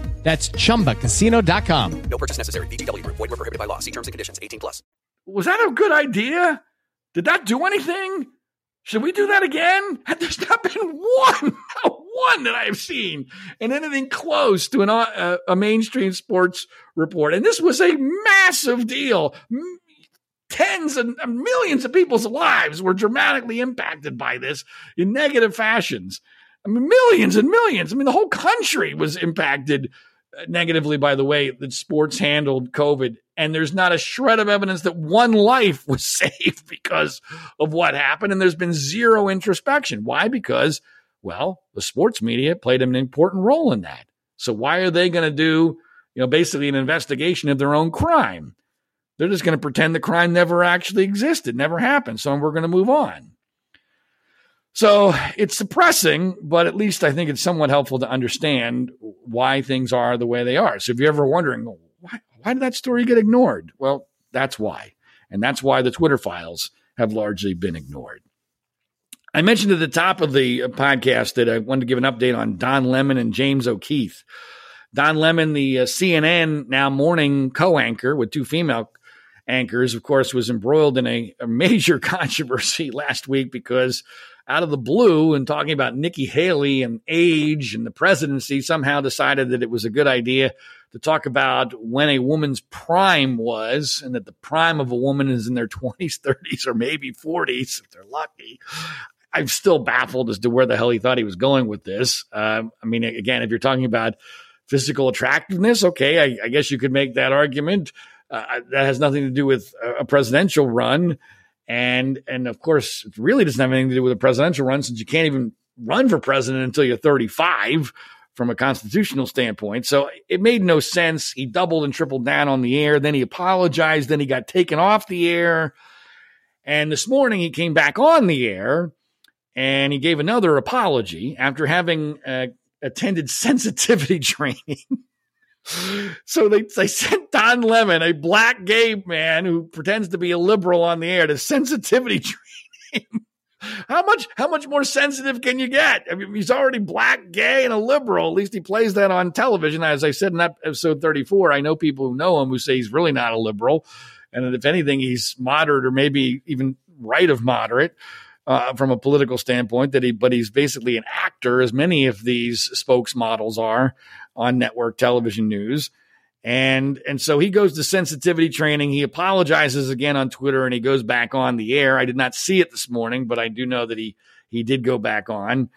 That's chumbacasino.com. No purchase necessary. VGW Group. Void were prohibited by law. See terms and conditions. 18 plus. Was that a good idea? Did that do anything? Should we do that again? There's not been one, one that I have seen in anything close to an, uh, a mainstream sports report. And this was a massive deal. Tens and millions of people's lives were dramatically impacted by this in negative fashions. I mean, millions and millions. I mean, the whole country was impacted negatively by the way that sports handled COVID. And there's not a shred of evidence that one life was saved because of what happened. And there's been zero introspection. Why? Because, well, the sports media played an important role in that. So why are they going to do, you know, basically an investigation of their own crime? They're just going to pretend the crime never actually existed, never happened. So we're going to move on. So it's suppressing, but at least I think it's somewhat helpful to understand why things are the way they are. So if you're ever wondering, why, why did that story get ignored? Well, that's why. And that's why the Twitter files have largely been ignored. I mentioned at the top of the podcast that I wanted to give an update on Don Lemon and James O'Keefe. Don Lemon, the uh, CNN now morning co anchor with two female anchors, of course, was embroiled in a, a major controversy last week because out of the blue and talking about Nikki Haley and age and the presidency, somehow decided that it was a good idea to talk about when a woman's prime was and that the prime of a woman is in their 20s, 30s, or maybe 40s if they're lucky. I'm still baffled as to where the hell he thought he was going with this. Uh, I mean, again, if you're talking about physical attractiveness, okay, I, I guess you could make that argument. Uh, that has nothing to do with a presidential run And and of course, it really doesn't have anything to do with a presidential run since you can't even run for president until you're 35 from a constitutional standpoint. So it made no sense. He doubled and tripled down on the air. Then he apologized. Then he got taken off the air. And this morning he came back on the air and he gave another apology after having uh, attended sensitivity training. So they, they sent Don Lemon, a black gay man who pretends to be a liberal on the air, to sensitivity training. how much how much more sensitive can you get? I mean, he's already black, gay, and a liberal. At least he plays that on television. As I said in episode 34, I know people who know him who say he's really not a liberal. And if anything, he's moderate or maybe even right of moderate. Uh, from a political standpoint, that he, but he's basically an actor, as many of these spokesmodels are on network television news. And and so he goes to sensitivity training. He apologizes again on Twitter and he goes back on the air. I did not see it this morning, but I do know that he he did go back on.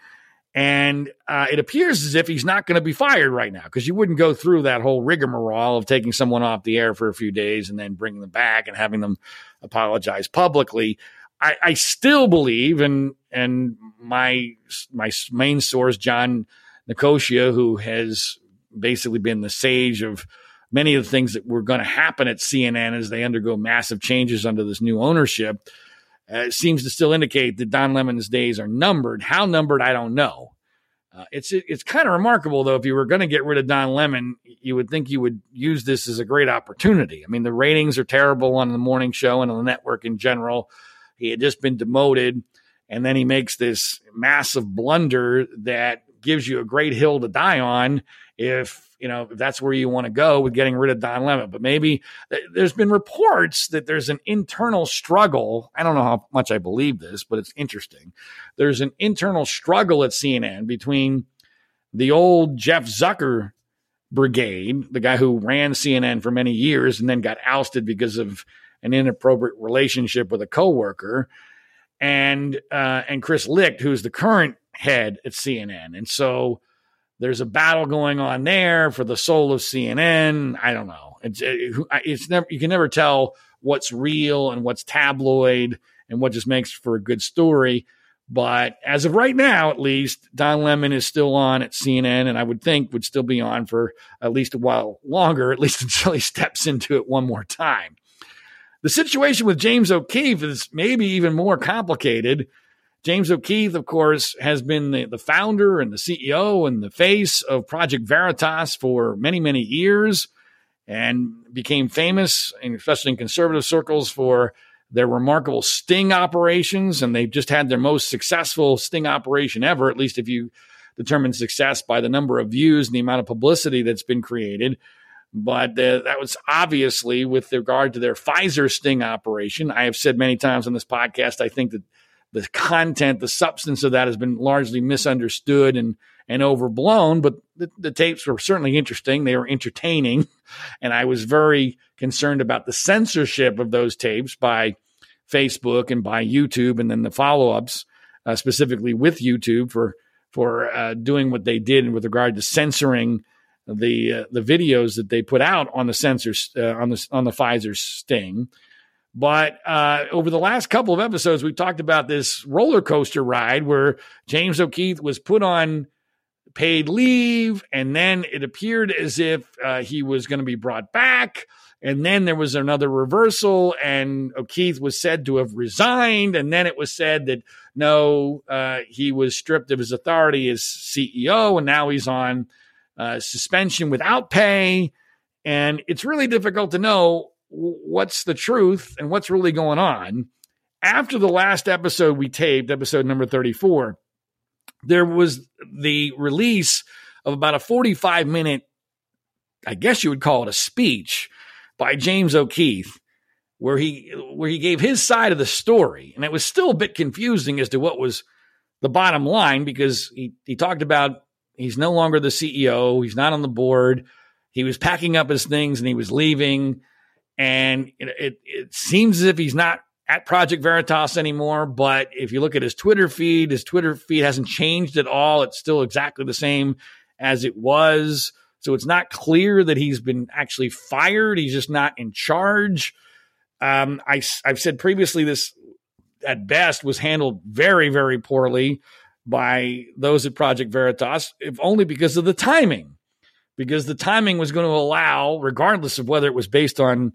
And uh, it appears as if he's not going to be fired right now because you wouldn't go through that whole rigmarole of taking someone off the air for a few days and then bringing them back and having them apologize publicly. I, I still believe, and and my my main source, John Nicosia, who has basically been the sage of many of the things that were going to happen at CNN as they undergo massive changes under this new ownership, uh, seems to still indicate that Don Lemon's days are numbered. How numbered, I don't know. Uh, it's it's kind of remarkable though. If you were going to get rid of Don Lemon, you would think you would use this as a great opportunity. I mean, the ratings are terrible on the morning show and on the network in general. He had just been demoted, and then he makes this massive blunder that gives you a great hill to die on if you know if that's where you want to go with getting rid of Don Lemon. But maybe there's been reports that there's an internal struggle. I don't know how much I believe this, but it's interesting. There's an internal struggle at CNN between the old Jeff Zucker brigade, the guy who ran CNN for many years and then got ousted because of an inappropriate relationship with a coworker, and uh, and Chris Licht, who's the current head at CNN, and so there's a battle going on there for the soul of CNN. I don't know. It's uh, it's never you can never tell what's real and what's tabloid and what just makes for a good story. But as of right now, at least, Don Lemon is still on at CNN, and I would think would still be on for at least a while longer, at least until he steps into it one more time. The situation with James O'Keefe is maybe even more complicated James O'Keefe, of course, has been the, the founder and the CEO and the face of Project Veritas for many, many years and became famous, especially in conservative circles, for their remarkable sting operations. And they've just had their most successful sting operation ever, at least if you determine success by the number of views and the amount of publicity that's been created. But uh, that was obviously with regard to their Pfizer sting operation. I have said many times on this podcast, I think that the content, the substance of that has been largely misunderstood and and overblown. But the, the, tapes were certainly interesting. They were entertaining, and I was very concerned about the censorship of those tapes by Facebook and by YouTube, and then the follow ups, uh, specifically with YouTube for for uh, doing what they did with regard to censoring the uh, the videos that they put out on the censors uh, on the on the Pfizer sting. But uh, over the last couple of episodes, we've talked about this roller coaster ride where James O'Keefe was put on paid leave, and then it appeared as if uh, he was going to be brought back. And then there was another reversal, and O'Keefe was said to have resigned. And then it was said that no, uh, he was stripped of his authority as CEO, and now he's on uh, suspension without pay. And it's really difficult to know what's the truth and what's really going on. After the last episode we taped, episode number 34, there was the release of about a 45 minute, I guess you would call it a speech by James O'Keefe where he where he gave his side of the story and it was still a bit confusing as to what was the bottom line because he, he talked about he's no longer the CEO, he's not on the board, he was packing up his things and he was leaving and it, it, it seems as if he's not at Project Veritas anymore. But if you look at his Twitter feed, his Twitter feed hasn't changed at all. It's still exactly the same as it was. So it's not clear that he's been actually fired. He's just not in charge. Um, I, I've said previously this at best was handled very, very poorly by those at Project Veritas, if only because of the timing. Because the timing was going to allow, regardless of whether it was based on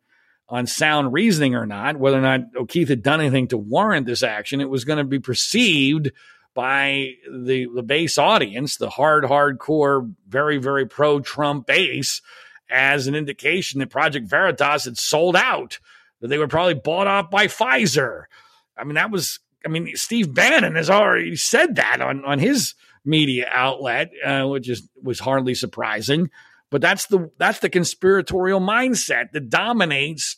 on sound reasoning or not, whether or not O'Keefe had done anything to warrant this action, it was going to be perceived by the the base audience, the hard, hardcore, very, very pro Trump base, as an indication that Project Veritas had sold out, that they were probably bought off by Pfizer. I mean, that was I mean, Steve Bannon has already said that on, on his media outlet, uh, which is was hardly surprising. But that's the that's the conspiratorial mindset that dominates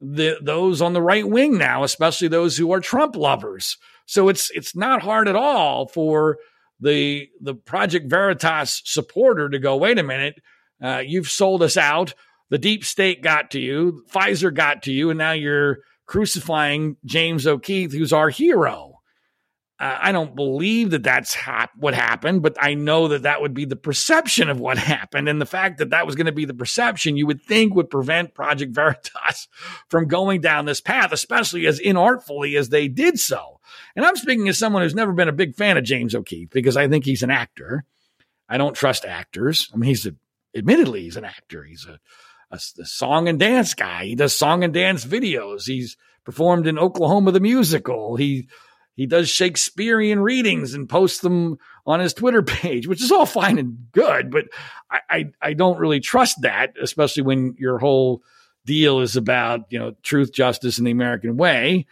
the those on the right wing now, especially those who are Trump lovers. So it's it's not hard at all for the the Project Veritas supporter to go, wait a minute, uh, you've sold us out. The deep state got to you, Pfizer got to you, and now you're crucifying James O'Keefe, who's our hero. Uh, I don't believe that that's what happened, but I know that that would be the perception of what happened. And the fact that that was going to be the perception, you would think would prevent Project Veritas from going down this path, especially as inartfully as they did so. And I'm speaking as someone who's never been a big fan of James O'Keefe because I think he's an actor. I don't trust actors. I mean, he's a, admittedly, he's an actor. He's a a, a song and dance guy. He does song and dance videos. He's performed in Oklahoma the musical. He he does Shakespearean readings and posts them on his Twitter page, which is all fine and good, but I, I, I don't really trust that, especially when your whole deal is about you know truth, justice, and the American way.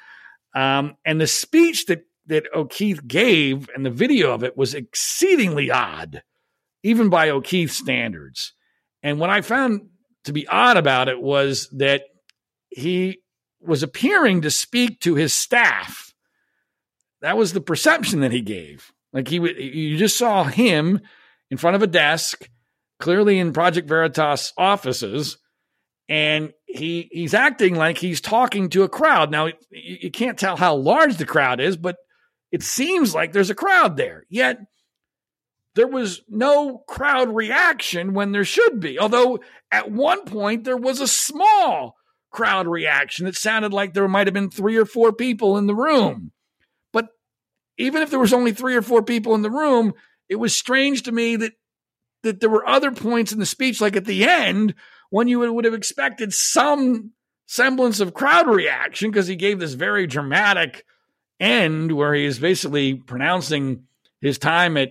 Um, and the speech that that O'Keefe gave and the video of it was exceedingly odd, even by O'Keefe standards. And what I found to be odd about it was that he was appearing to speak to his staff. That was the perception that he gave. Like he, you just saw him in front of a desk, clearly in Project Veritas offices, and he he's acting like he's talking to a crowd. Now you can't tell how large the crowd is, but it seems like there's a crowd there. Yet there was no crowd reaction when there should be. Although at one point there was a small crowd reaction. It sounded like there might have been three or four people in the room. Even if there was only three or four people in the room, it was strange to me that that there were other points in the speech, like at the end, when you would have expected some semblance of crowd reaction, because he gave this very dramatic end where he is basically pronouncing his time at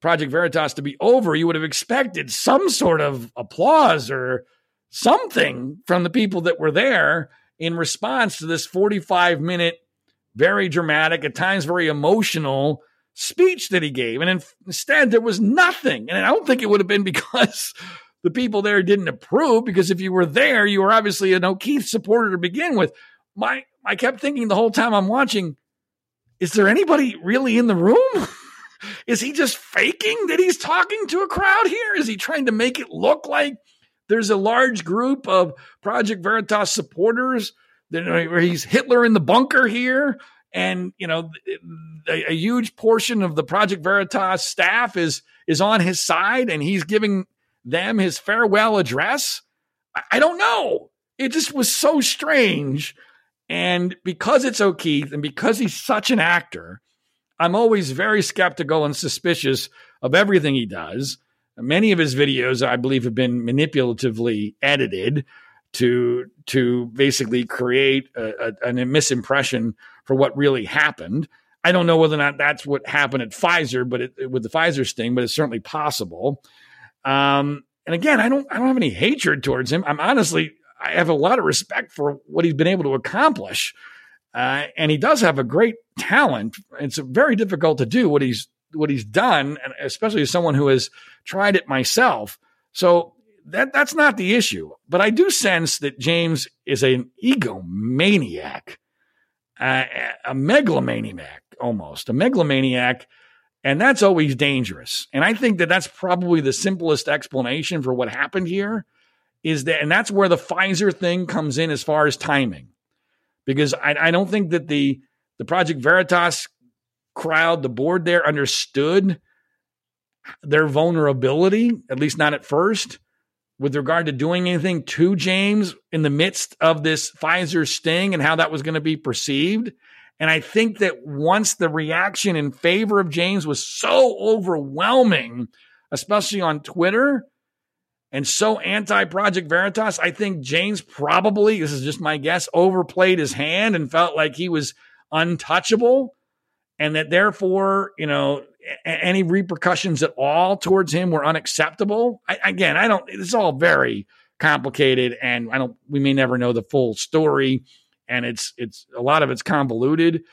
Project Veritas to be over, you would have expected some sort of applause or something from the people that were there in response to this 45 minute, very dramatic, at times very emotional speech that he gave. And instead, there was nothing. And I don't think it would have been because the people there didn't approve, because if you were there, you were obviously an O'Keefe supporter to begin with. My, I kept thinking the whole time I'm watching, is there anybody really in the room? Is he just faking that he's talking to a crowd here? Is he trying to make it look like there's a large group of Project Veritas supporters where he's Hitler in the bunker here? And you know, a, a huge portion of the Project Veritas staff is is on his side, and he's giving them his farewell address. I, I don't know. It just was so strange. And because it's O'Keefe and because he's such an actor, I'm always very skeptical and suspicious of everything he does. Many of his videos, I believe, have been manipulatively edited to to basically create a, a, a misimpression for what really happened. I don't know whether or not that's what happened at Pfizer, but it, with the Pfizer sting, but it's certainly possible. Um, and again, I don't I don't have any hatred towards him. I'm honestly I have a lot of respect for what he's been able to accomplish. Uh, and he does have a great talent. It's very difficult to do what he's what he's done, and especially as someone who has tried it myself. So that that's not the issue. But I do sense that James is an egomaniac, a megalomaniac almost, a megalomaniac, and that's always dangerous. And I think that that's probably the simplest explanation for what happened here. Is that, and that's where the Pfizer thing comes in as far as timing because I, I don't think that the the Project Veritas crowd, the board there, understood their vulnerability, at least not at first, with regard to doing anything to James in the midst of this Pfizer sting and how that was going to be perceived. And I think that once the reaction in favor of James was so overwhelming, especially on Twitter, and so anti Project Veritas, I think James probably, this is just my guess, overplayed his hand and felt like he was untouchable. And that therefore, you know, any repercussions at all towards him were unacceptable. I, again, I don't, it's all very complicated and I don't, we may never know the full story and it's, it's a lot of it's convoluted,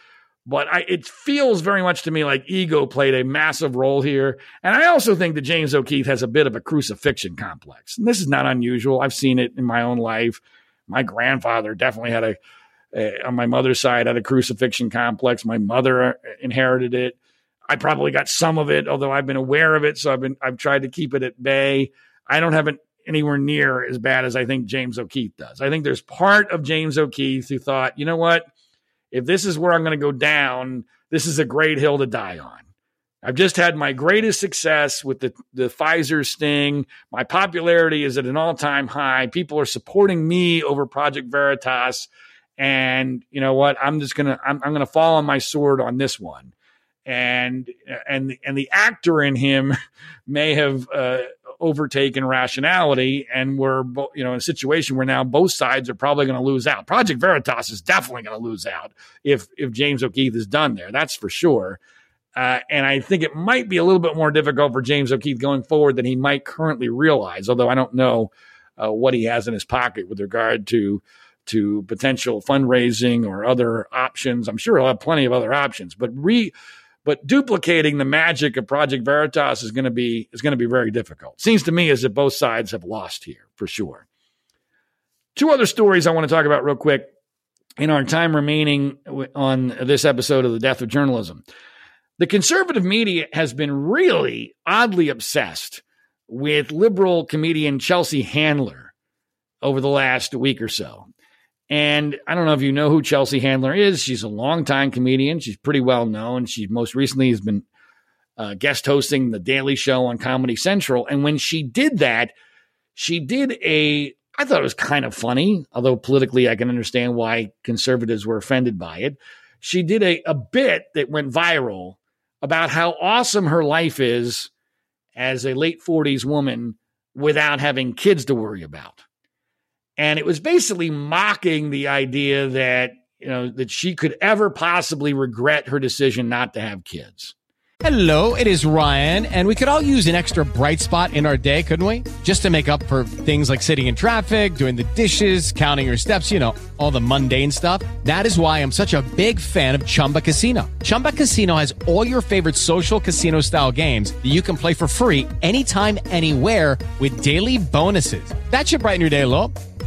but I, it feels very much to me like ego played a massive role here. And I also think that James O'Keefe has a bit of a crucifixion complex. And this is not unusual. I've seen it in my own life. My grandfather definitely had a, a on my mother's side had a crucifixion complex. My mother inherited it. I probably got some of it, although I've been aware of it. So I've been, I've tried to keep it at bay. I don't have it anywhere near as bad as I think James O'Keefe does. I think there's part of James O'Keefe who thought, you know what? If this is where I'm going to go down, this is a great hill to die on. I've just had my greatest success with the, the Pfizer sting. My popularity is at an all time high. People are supporting me over Project Veritas. And you know what? I'm just going to, I'm, I'm going to fall on my sword on this one and and and the actor in him may have uh, overtaken rationality, and we're you know in a situation where now both sides are probably going to lose out. Project Veritas is definitely going to lose out if if James O'Keefe is done there. That's for sure. Uh, and I think it might be a little bit more difficult for James O'Keefe going forward than he might currently realize. Although I don't know uh, what he has in his pocket with regard to to potential fundraising or other options. I'm sure he'll have plenty of other options, but re but duplicating the magic of Project Veritas is going to be is going to be very difficult. Seems to me as if both sides have lost here for sure. Two other stories I want to talk about real quick in our time remaining on this episode of the Death of Journalism. The conservative media has been really oddly obsessed with liberal comedian Chelsea Handler over the last week or so. And I don't know if you know who Chelsea Handler is. She's a longtime comedian. She's pretty well known. She most recently has been uh, guest hosting The Daily Show on Comedy Central. And when she did that, she did a, I thought it was kind of funny, although politically I can understand why conservatives were offended by it. She did a, a bit that went viral about how awesome her life is as a late 40s woman without having kids to worry about. And it was basically mocking the idea that, you know, that she could ever possibly regret her decision not to have kids. Hello, it is Ryan, and we could all use an extra bright spot in our day, couldn't we? Just to make up for things like sitting in traffic, doing the dishes, counting your steps, you know, all the mundane stuff. That is why I'm such a big fan of Chumba Casino. Chumba Casino has all your favorite social casino style games that you can play for free anytime, anywhere with daily bonuses. That should brighten your day a little.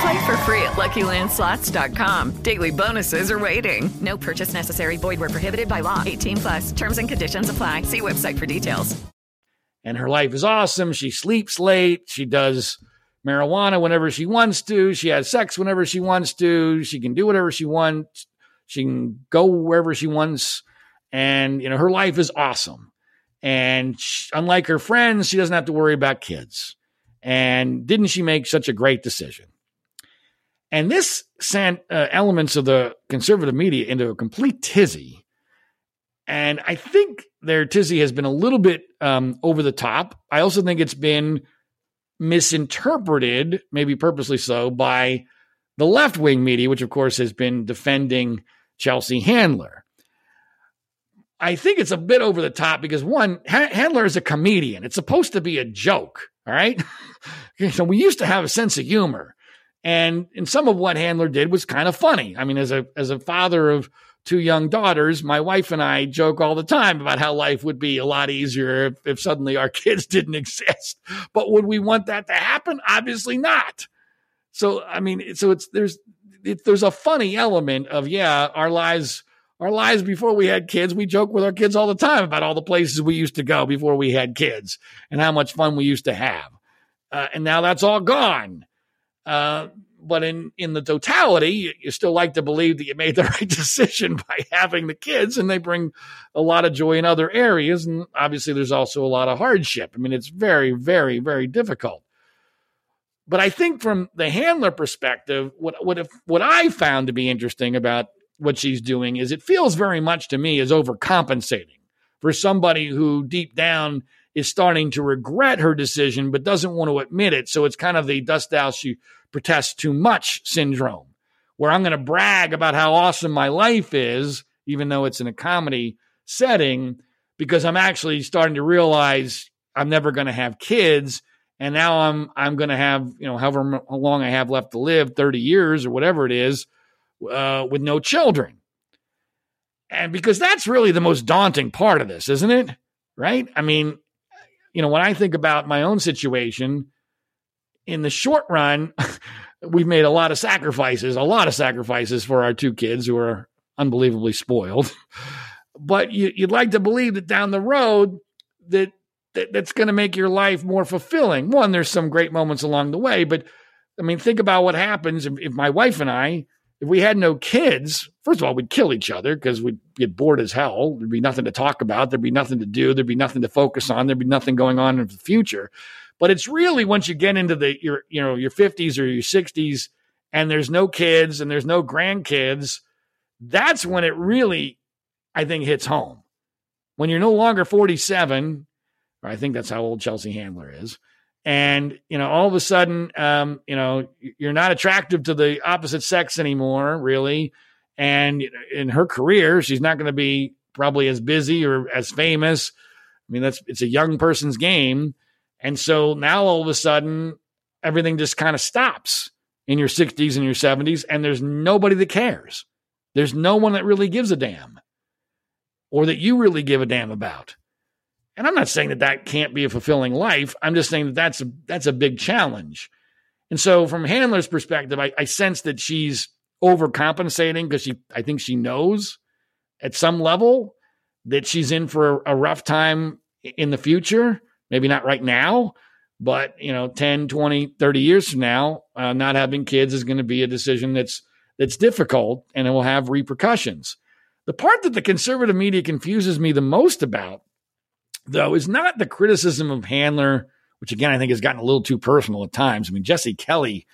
Play for free at LuckyLandSlots.com. Daily bonuses are waiting. No purchase necessary. Void where prohibited by law. 18 plus. Terms and conditions apply. See website for details. And her life is awesome. She sleeps late. She does marijuana whenever she wants to. She has sex whenever she wants to. She can do whatever she wants. She can go wherever she wants. And, you know, her life is awesome. And she, unlike her friends, she doesn't have to worry about kids. And didn't she make such a great decision? And this sent uh, elements of the conservative media into a complete tizzy. And I think their tizzy has been a little bit um, over the top. I also think it's been misinterpreted, maybe purposely so, by the left wing media, which of course has been defending Chelsea Handler. I think it's a bit over the top because one, Handler is a comedian. It's supposed to be a joke. All right. so we used to have a sense of humor. And and some of what Handler did was kind of funny. I mean, as a as a father of two young daughters, my wife and I joke all the time about how life would be a lot easier if, if suddenly our kids didn't exist. But would we want that to happen? Obviously not. So I mean, so it's there's it, there's a funny element of yeah, our lives our lives before we had kids. We joke with our kids all the time about all the places we used to go before we had kids and how much fun we used to have. Uh, and now that's all gone. Uh, but in in the totality, you, you, still like to believe that you made the right decision by having the kids, and they bring a lot of joy in other areas. And obviously, there's also a lot of hardship. I mean, it's very, very, very difficult. But I think from the Handler perspective, what what if, what I found to be interesting about what she's doing is it feels very much to me as overcompensating for somebody who deep down is starting to regret her decision but doesn't want to admit it. So it's kind of the dust thou she protests too much syndrome, where I'm going to brag about how awesome my life is, even though it's in a comedy setting, because I'm actually starting to realize I'm never going to have kids. And now I'm I'm going to have you know however long I have left to live, 30 years or whatever it is, uh, with no children. And because that's really the most daunting part of this, isn't it? Right? I mean, you know, when I think about my own situation, in the short run, we've made a lot of sacrifices, a lot of sacrifices for our two kids who are unbelievably spoiled. but you, would like to believe that down the road that, that that's going to make your life more fulfilling. One, there's some great moments along the way, but I mean, think about what happens if, if my wife and I if we had no kids, first of all, we'd kill each other because we'd get bored as hell. There'd be nothing to talk about. There'd be nothing to do. There'd be nothing to focus on. There'd be nothing going on in the future. But it's really once you get into the your you know your 50s or your 60s and there's no kids and there's no grandkids, that's when it really I think hits home. When you're no longer 47, or I think that's how old Chelsea Handler is, and you know all of a sudden um, you know you're not attractive to the opposite sex anymore really and in her career she's not going to be probably as busy or as famous i mean that's it's a young person's game and so now all of a sudden everything just kind of stops in your 60s and your 70s and there's nobody that cares there's no one that really gives a damn or that you really give a damn about and I'm not saying that that can't be a fulfilling life. I'm just saying that that's a, that's a big challenge. And so, from Handler's perspective, I, I sense that she's overcompensating because she, I think she knows at some level that she's in for a, a rough time in the future. Maybe not right now, but you know 10 20 30 years from now uh, not having kids is going to be a decision that's that's difficult and it will have repercussions the part that the conservative media confuses me the most about though, is not the criticism of Handler, which again I think has gotten a little too personal at times. I mean, Jesse Kelly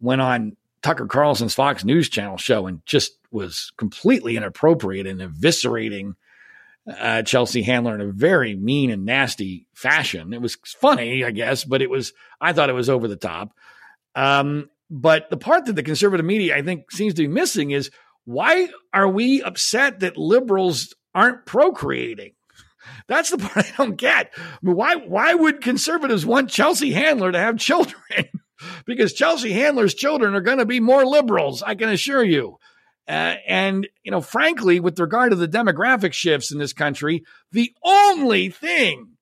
went on Tucker Carlson's Fox News Channel show and just was completely inappropriate and eviscerating uh, Chelsea Handler in a very mean and nasty fashion. It was funny, I guess, but it was I thought it was over the top. Um, but the part that the conservative media I think seems to be missing is why are we upset that liberals aren't procreating? That's the part I don't get. I mean, why why would conservatives want Chelsea Handler to have children? because Chelsea Handler's children are going to be more liberals, I can assure you. Uh, and you know, frankly, with regard to the demographic shifts in this country, the only thing,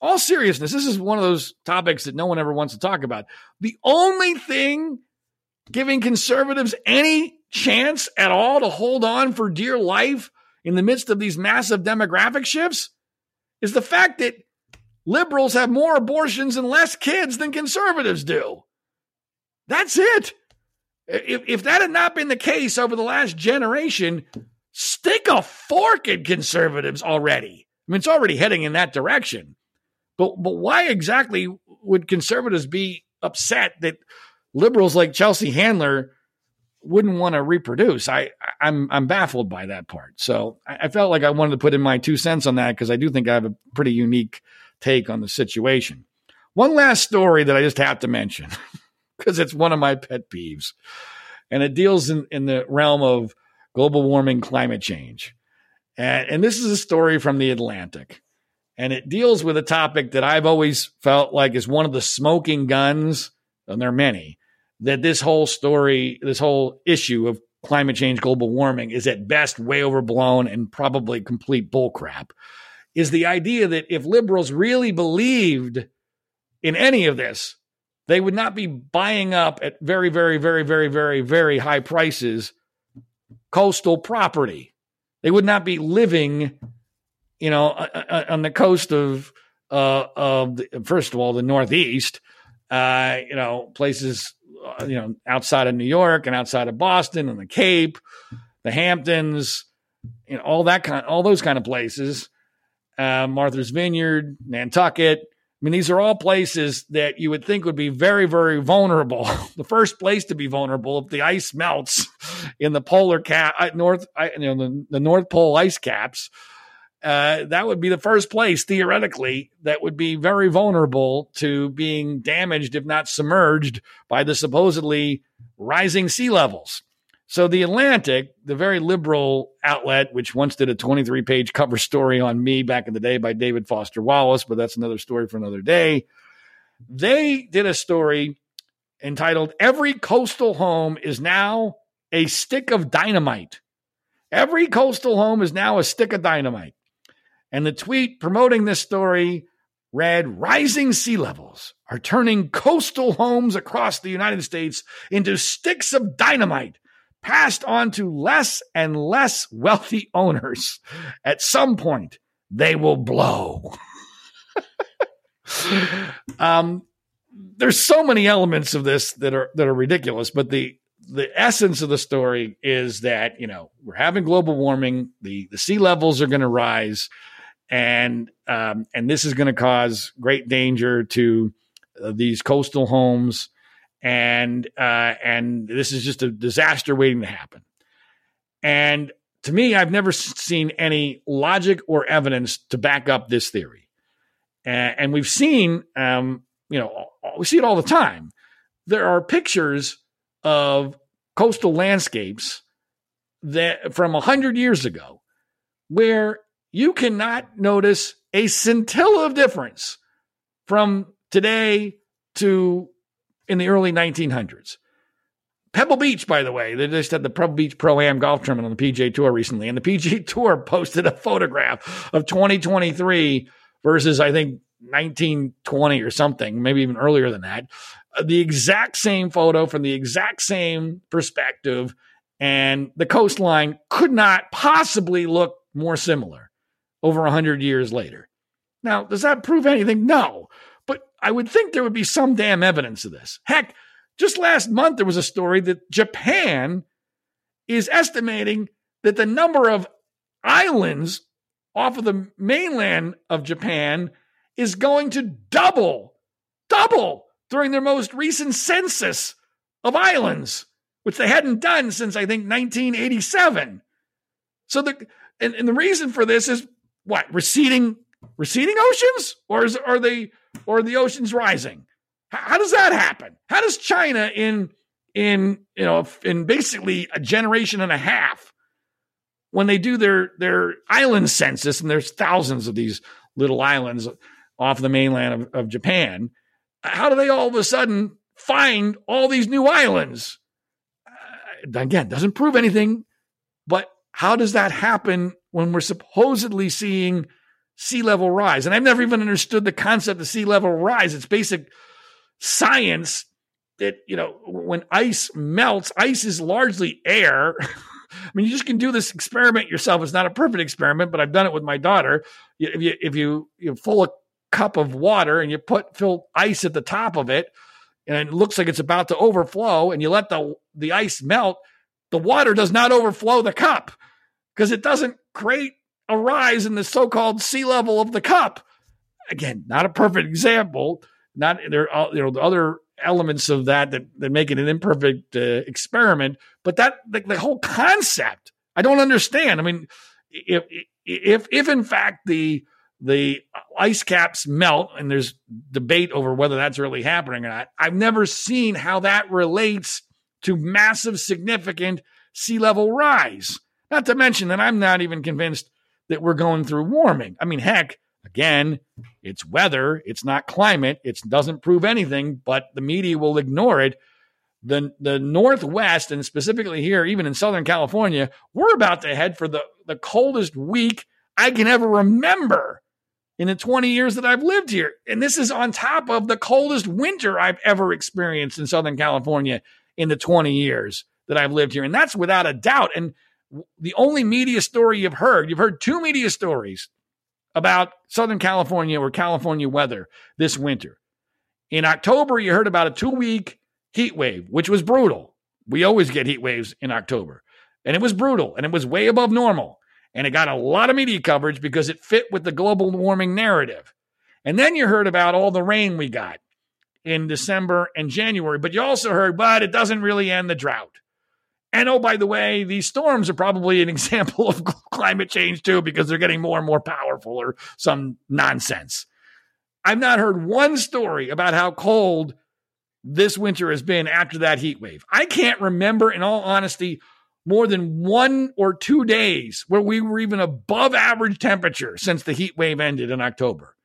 all seriousness, this is one of those topics that no one ever wants to talk about. The only thing giving conservatives any chance at all to hold on for dear life in the midst of these massive demographic shifts is the fact that liberals have more abortions and less kids than conservatives do. That's it. If, if that had not been the case over the last generation, stick a fork in conservatives already. I mean, it's already heading in that direction. But, but why exactly would conservatives be upset that liberals like Chelsea Handler wouldn't want to reproduce. I I'm I'm baffled by that part. So I, I felt like I wanted to put in my two cents on that because I do think I have a pretty unique take on the situation. One last story that I just have to mention because it's one of my pet peeves, and it deals in, in the realm of global warming, climate change, and, and this is a story from the Atlantic, and it deals with a topic that I've always felt like is one of the smoking guns, and there are many that this whole story, this whole issue of climate change, global warming is at best way overblown and probably complete bullcrap. Is the idea that if liberals really believed in any of this, they would not be buying up at very, very, very, very, very, very high prices coastal property. They would not be living, you know, on the coast of uh, of the, first of all the Northeast, uh, you know, places uh, you know outside of New York and outside of Boston and the Cape, the Hamptons, you know, all that kind, all those kind of places. Uh, Martha's Vineyard, Nantucket. I mean, these are all places that you would think would be very, very vulnerable. the first place to be vulnerable if the ice melts in the polar cap, uh, north, you know, the, the North Pole ice caps uh, that would be the first place theoretically that would be very vulnerable to being damaged, if not submerged, by the supposedly rising sea levels. So the Atlantic, the very liberal outlet, which once did a 23 page cover story on me back in the day by David Foster Wallace, but that's another story for another day. They did a story entitled Every Coastal Home is Now a Stick of Dynamite. Every coastal home is now a stick of dynamite. And the tweet promoting this story read Rising sea levels are turning coastal homes across the United States into sticks of dynamite passed on to less and less wealthy owners. At some point, they will blow. um, there's so many elements of this that are that are ridiculous, but the the essence of the story is that you know we're having global warming, the the sea levels are going to rise and um, and this is going to cause great danger to uh, these coastal homes, and uh, and this is just a disaster waiting to happen. And to me, I've never seen any logic or evidence to back up this theory, and, and we've seen, um, you know, we see it all the time. There are pictures of coastal landscapes that from a hundred years ago where you cannot notice a scintilla of difference from today to in the early 1900s. Pebble Beach, by the way, they just had the Pebble Beach Pro Am golf tournament on the PGA Tour recently, and the PGA Tour posted a photograph of 2023 versus I think 1920 or something, maybe even earlier than that. Uh, the exact same photo from the exact same perspective, and the coastline could not possibly look more similar over 100 years later. Now, does that prove anything? No. I would think there would be some damn evidence of this. Heck, just last month, there was a story that Japan is estimating that the number of islands off of the mainland of Japan is going to double, double during their most recent census of islands, which they hadn't done since I think 1987. So the and, and the reason for this is what receding receding oceans or is are they or the oceans rising. How, does that happen? How does china in in you know in basically a generation and a half when they do their their island census and there's thousands of these little islands off the mainland of, of Japan how do they all of a sudden find all these new islands? Uh, again doesn't prove anything but how does that happen when we're supposedly seeing sea level rise. And I've never even understood the concept of sea level rise. It's basic science that, you know, when ice melts, ice is largely air. I mean, you just can do this experiment yourself. It's not a perfect experiment, but I've done it with my daughter. If you if you you fill a cup of water and you put fill ice at the top of it, and it looks like it's about to overflow, and you let the the ice melt, the water does not overflow the cup because it doesn't create a rise in the so-called sea level of the cup. Again, not a perfect example. Not there are you know the other elements of that that, that make it an imperfect uh, experiment, but that the, the whole concept I don't understand. I mean, if if if in fact the the ice caps melt and there's debate over whether that's really happening or not. I've never seen how that relates to massive significant sea level rise. Not to mention that I'm not even convinced that we're going through warming. I mean, heck, again, it's weather, it's not climate, it doesn't prove anything, but the media will ignore it. The, the Northwest, and specifically here, even in Southern California, we're about to head for the, the coldest week I can ever remember in the 20 years that I've lived here. And this is on top of the coldest winter I've ever experienced in Southern California in the 20 years that I've lived here. And that's without a doubt. And The only media story you've heard, you've heard two media stories about Southern California or California weather this winter. In October, you heard about a two week heat wave, which was brutal. We always get heat waves in October. And it was brutal and it was way above normal. And it got a lot of media coverage because it fit with the global warming narrative. And then you heard about all the rain we got in December and January, but you also heard, but it doesn't really end the drought. And oh, by the way, these storms are probably an example of climate change too, because they're getting more and more powerful or some nonsense. I've not heard one story about how cold this winter has been after that heat wave. I can't remember, in all honesty, more than one or two days where we were even above average temperature since the heat wave ended in October.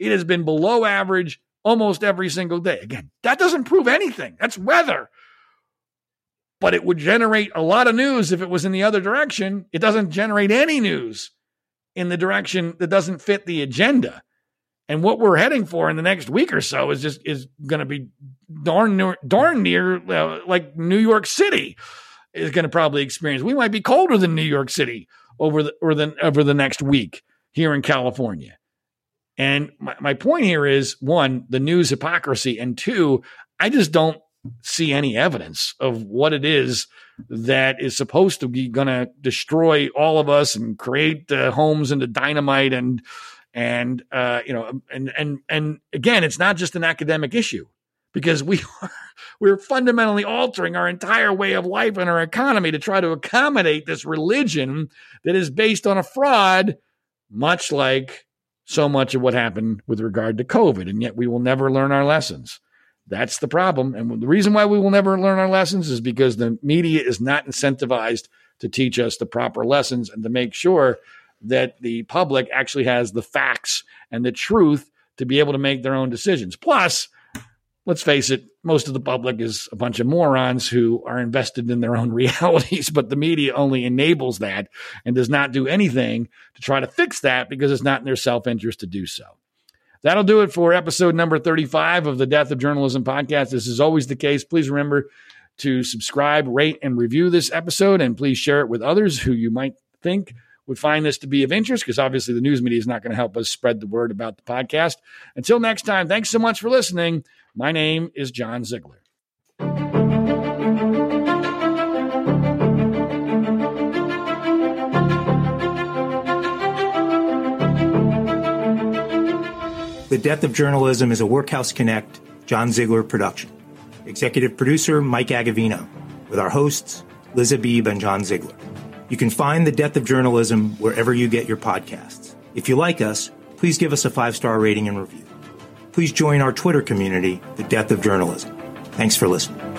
It has been below average almost every single day. Again, that doesn't prove anything. That's weather. But it would generate a lot of news if it was in the other direction. It doesn't generate any news in the direction that doesn't fit the agenda. And what we're heading for in the next week or so is just is going to be darn near, darn near uh, like New York City is going to probably experience. We might be colder than New York City over the or than over the next week here in California. And my, my point here is one, the news hypocrisy, and two, I just don't see any evidence of what it is that is supposed to be going to destroy all of us and create uh, homes into dynamite and and uh, you know and and and again, it's not just an academic issue because we are we're fundamentally altering our entire way of life and our economy to try to accommodate this religion that is based on a fraud, much like so much of what happened with regard to COVID. And yet we will never learn our lessons. That's the problem. And the reason why we will never learn our lessons is because the media is not incentivized to teach us the proper lessons and to make sure that the public actually has the facts and the truth to be able to make their own decisions. Plus, let's face it, most of the public is a bunch of morons who are invested in their own realities, but the media only enables that and does not do anything to try to fix that because it's not in their self interest to do so. That'll do it for episode number 35 of the Death of Journalism podcast. This is always the case. Please remember to subscribe, rate, and review this episode, and please share it with others who you might think would find this to be of interest because obviously the news media is not going to help us spread the word about the podcast. Until next time, thanks so much for listening. My name is John Ziegler. The Death of Journalism is a Workhouse Connect, John Ziegler production. Executive producer Mike Agavino, with our hosts Liz Habib and John Ziegler. You can find The Death of Journalism wherever you get your podcasts. If you like us, please give us a five star rating and review. Please join our Twitter community, The Death of Journalism. Thanks for listening.